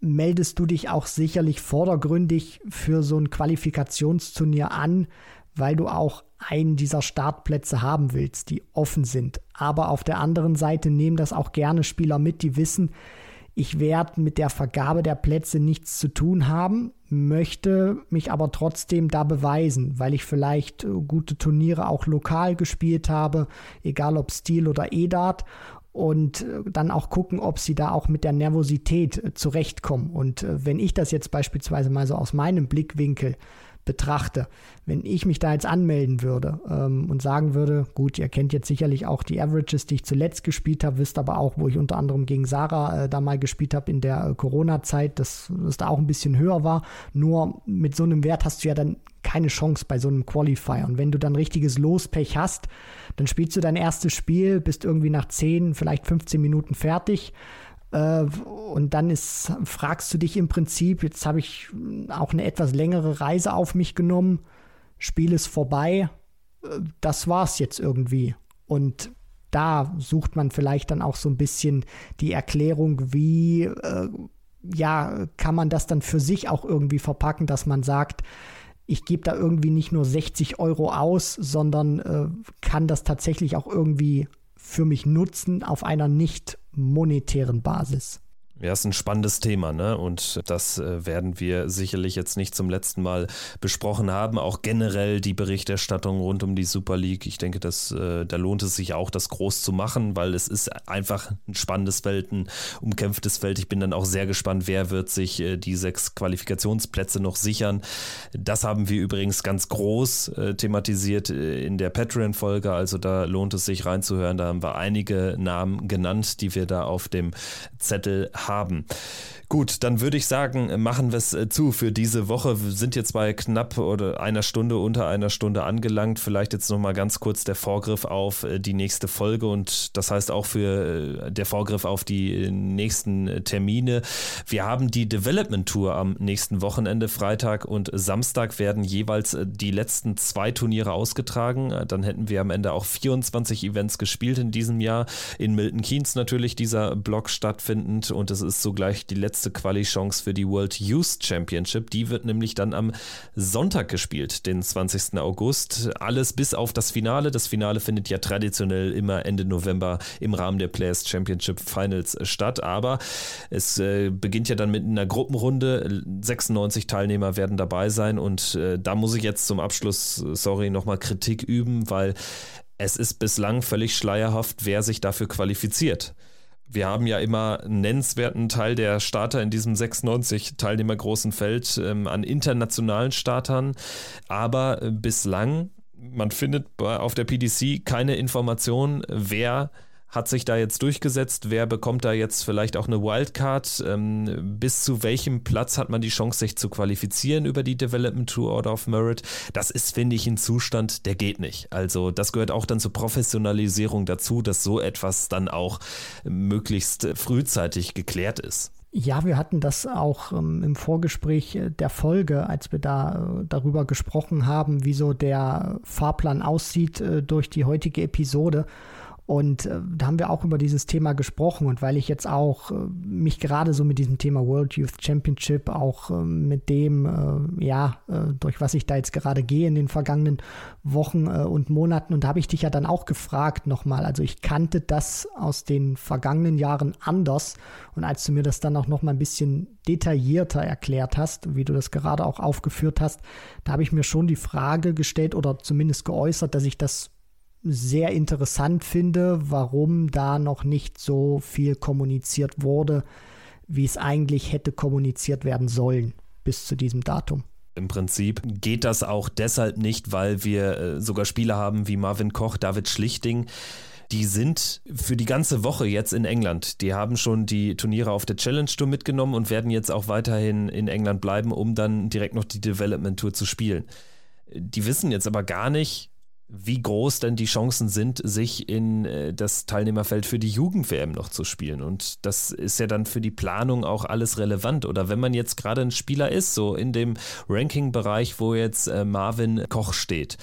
meldest du dich auch sicherlich vordergründig für so ein Qualifikationsturnier an, weil du auch einen dieser Startplätze haben willst, die offen sind. Aber auf der anderen Seite nehmen das auch gerne Spieler mit, die wissen, ich werde mit der Vergabe der Plätze nichts zu tun haben, möchte mich aber trotzdem da beweisen, weil ich vielleicht äh, gute Turniere auch lokal gespielt habe, egal ob Stil oder E-Dart und äh, dann auch gucken, ob sie da auch mit der Nervosität äh, zurechtkommen. Und wenn ich das jetzt beispielsweise mal so aus meinem Blickwinkel betrachte. Wenn ich mich da jetzt anmelden würde ähm, und sagen würde, gut, ihr kennt jetzt sicherlich auch die Averages, die ich zuletzt gespielt habe, wisst aber auch, wo ich unter anderem gegen Sarah äh, da mal gespielt habe in der äh, Corona-Zeit, dass es da auch ein bisschen höher war. Nur mit so einem Wert hast du ja dann keine Chance bei so einem Qualifier. Und wenn du dann richtiges Lospech hast, dann spielst du dein erstes Spiel, bist irgendwie nach 10, vielleicht 15 Minuten fertig und dann ist, fragst du dich im Prinzip, jetzt habe ich auch eine etwas längere Reise auf mich genommen, Spiel ist vorbei, äh, das war's jetzt irgendwie. Und da sucht man vielleicht dann auch so ein bisschen die Erklärung, wie äh, ja, kann man das dann für sich auch irgendwie verpacken, dass man sagt, ich gebe da irgendwie nicht nur 60 Euro aus, sondern äh, kann das tatsächlich auch irgendwie für mich nutzen auf einer nicht monetären Basis. Ja, ist ein spannendes Thema, ne? Und das äh, werden wir sicherlich jetzt nicht zum letzten Mal besprochen haben. Auch generell die Berichterstattung rund um die Super League. Ich denke, dass äh, da lohnt es sich auch, das groß zu machen, weil es ist einfach ein spannendes Feld, ein umkämpftes Feld. Ich bin dann auch sehr gespannt, wer wird sich äh, die sechs Qualifikationsplätze noch sichern. Das haben wir übrigens ganz groß thematisiert in der Patreon-Folge. Also da lohnt es sich reinzuhören. Da haben wir einige Namen genannt, die wir da auf dem Zettel haben haben. Gut, dann würde ich sagen, machen wir es äh, zu für diese Woche. Wir sind jetzt bei knapp oder einer Stunde, unter einer Stunde angelangt. Vielleicht jetzt nochmal ganz kurz der Vorgriff auf äh, die nächste Folge und das heißt auch für äh, der Vorgriff auf die nächsten Termine. Wir haben die Development Tour am nächsten Wochenende. Freitag und Samstag werden jeweils die letzten zwei Turniere ausgetragen. Dann hätten wir am Ende auch 24 Events gespielt in diesem Jahr. In Milton Keynes natürlich dieser Block stattfindend und es ist sogleich die letzte Quali-Chance für die World Youth Championship. Die wird nämlich dann am Sonntag gespielt, den 20. August. Alles bis auf das Finale. Das Finale findet ja traditionell immer Ende November im Rahmen der Players Championship Finals statt. Aber es äh, beginnt ja dann mit einer Gruppenrunde. 96 Teilnehmer werden dabei sein und äh, da muss ich jetzt zum Abschluss, sorry, nochmal Kritik üben, weil es ist bislang völlig schleierhaft, wer sich dafür qualifiziert wir haben ja immer einen nennenswerten Teil der Starter in diesem 96 Teilnehmer großen Feld ähm, an internationalen Startern, aber äh, bislang Man findet auf der PDC keine Information, wer hat sich da jetzt durchgesetzt? Wer bekommt da jetzt vielleicht auch eine Wildcard? Ähm, bis zu welchem Platz hat man die Chance, sich zu qualifizieren über die Development Tour Order of Merit? Das ist, finde ich, ein Zustand, der geht nicht. Also das gehört auch dann zur Professionalisierung dazu, dass so etwas dann auch möglichst frühzeitig geklärt ist. Ja, wir hatten das auch ähm, im Vorgespräch äh, der Folge, als wir da äh, darüber gesprochen haben, wie so der Fahrplan aussieht äh, durch die heutige Episode. Und äh, da haben wir auch über dieses Thema gesprochen. Und weil ich jetzt auch äh, mich gerade so mit diesem Thema World Youth Championship, auch äh, mit dem, äh, ja, äh, durch was ich da jetzt gerade gehe in den vergangenen Wochen äh, und Monaten, und da habe ich dich ja dann auch gefragt nochmal. Also ich kannte das aus den vergangenen Jahren anders. Und als du mir das dann auch nochmal ein bisschen detaillierter erklärt hast, wie du das gerade auch aufgeführt hast, da habe ich mir schon die Frage gestellt oder zumindest geäußert, dass ich das sehr interessant finde, warum da noch nicht so viel kommuniziert wurde, wie es eigentlich hätte kommuniziert werden sollen bis zu diesem Datum. Im Prinzip geht das auch deshalb nicht, weil wir äh, sogar Spieler haben wie Marvin Koch, David Schlichting. Die sind für die ganze Woche jetzt in England. Die haben schon die Turniere auf der Challenge Tour mitgenommen und werden jetzt auch weiterhin in England bleiben, um dann direkt noch die Development Tour zu spielen. Die wissen jetzt aber gar nicht, wie groß denn die Chancen sind, sich in äh, das Teilnehmerfeld für die Jugend-WM noch zu spielen. Und das ist ja dann für die Planung auch alles relevant. Oder wenn man jetzt gerade ein Spieler ist, so in dem Ranking-Bereich, wo jetzt äh, Marvin Koch steht,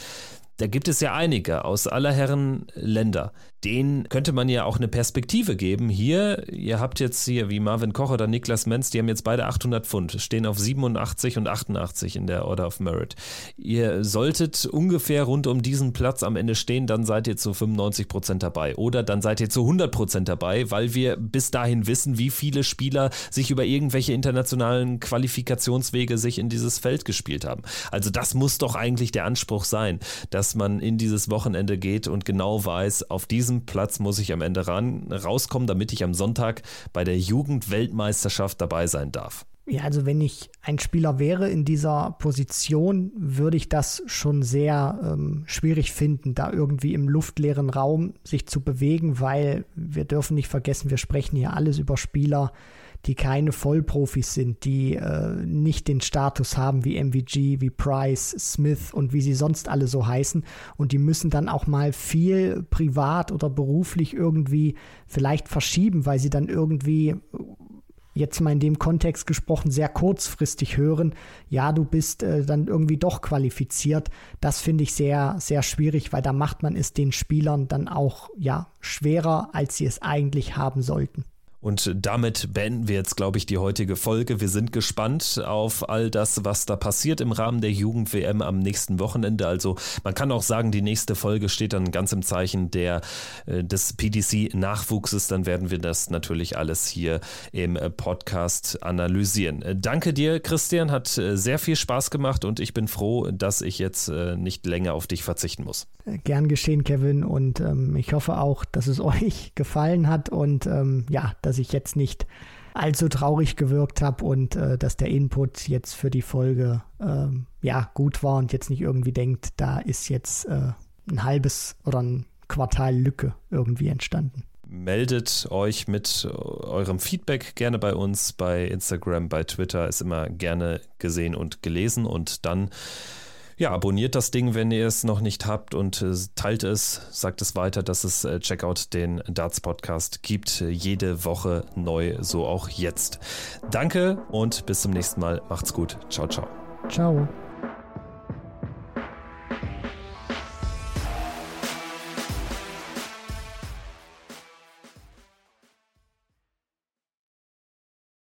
da gibt es ja einige aus aller Herren Länder denen könnte man ja auch eine Perspektive geben. Hier, ihr habt jetzt hier wie Marvin Koch oder Niklas Menz, die haben jetzt beide 800 Pfund, stehen auf 87 und 88 in der Order of Merit. Ihr solltet ungefähr rund um diesen Platz am Ende stehen, dann seid ihr zu 95 Prozent dabei. Oder dann seid ihr zu 100 Prozent dabei, weil wir bis dahin wissen, wie viele Spieler sich über irgendwelche internationalen Qualifikationswege sich in dieses Feld gespielt haben. Also das muss doch eigentlich der Anspruch sein, dass man in dieses Wochenende geht und genau weiß, auf diesem diesem Platz muss ich am Ende ran, rauskommen, damit ich am Sonntag bei der Jugendweltmeisterschaft dabei sein darf. Ja, also wenn ich ein Spieler wäre in dieser Position, würde ich das schon sehr ähm, schwierig finden, da irgendwie im luftleeren Raum sich zu bewegen, weil wir dürfen nicht vergessen, wir sprechen hier alles über Spieler, die keine Vollprofis sind, die äh, nicht den Status haben wie MVG, wie Price, Smith und wie sie sonst alle so heißen. Und die müssen dann auch mal viel privat oder beruflich irgendwie vielleicht verschieben, weil sie dann irgendwie jetzt mal in dem Kontext gesprochen, sehr kurzfristig hören, ja, du bist äh, dann irgendwie doch qualifiziert. Das finde ich sehr, sehr schwierig, weil da macht man es den Spielern dann auch, ja, schwerer, als sie es eigentlich haben sollten. Und damit beenden wir jetzt, glaube ich, die heutige Folge. Wir sind gespannt auf all das, was da passiert im Rahmen der Jugend-WM am nächsten Wochenende. Also man kann auch sagen, die nächste Folge steht dann ganz im Zeichen der, äh, des PDC-Nachwuchses. Dann werden wir das natürlich alles hier im Podcast analysieren. Äh, danke dir, Christian. Hat äh, sehr viel Spaß gemacht und ich bin froh, dass ich jetzt nicht länger auf dich verzichten muss. Gern geschehen, Kevin. Und ähm, ich hoffe auch, dass es euch gefallen hat und ähm, ja, dass ich jetzt nicht allzu traurig gewirkt habe und äh, dass der Input jetzt für die Folge ähm, ja gut war und jetzt nicht irgendwie denkt, da ist jetzt äh, ein halbes oder ein Quartal Lücke irgendwie entstanden. Meldet euch mit eurem Feedback gerne bei uns, bei Instagram, bei Twitter, ist immer gerne gesehen und gelesen und dann ja, abonniert das Ding, wenn ihr es noch nicht habt und äh, teilt es, sagt es weiter, dass es äh, Checkout den Darts Podcast gibt. Jede Woche neu, so auch jetzt. Danke und bis zum nächsten Mal. Macht's gut. Ciao, ciao. Ciao.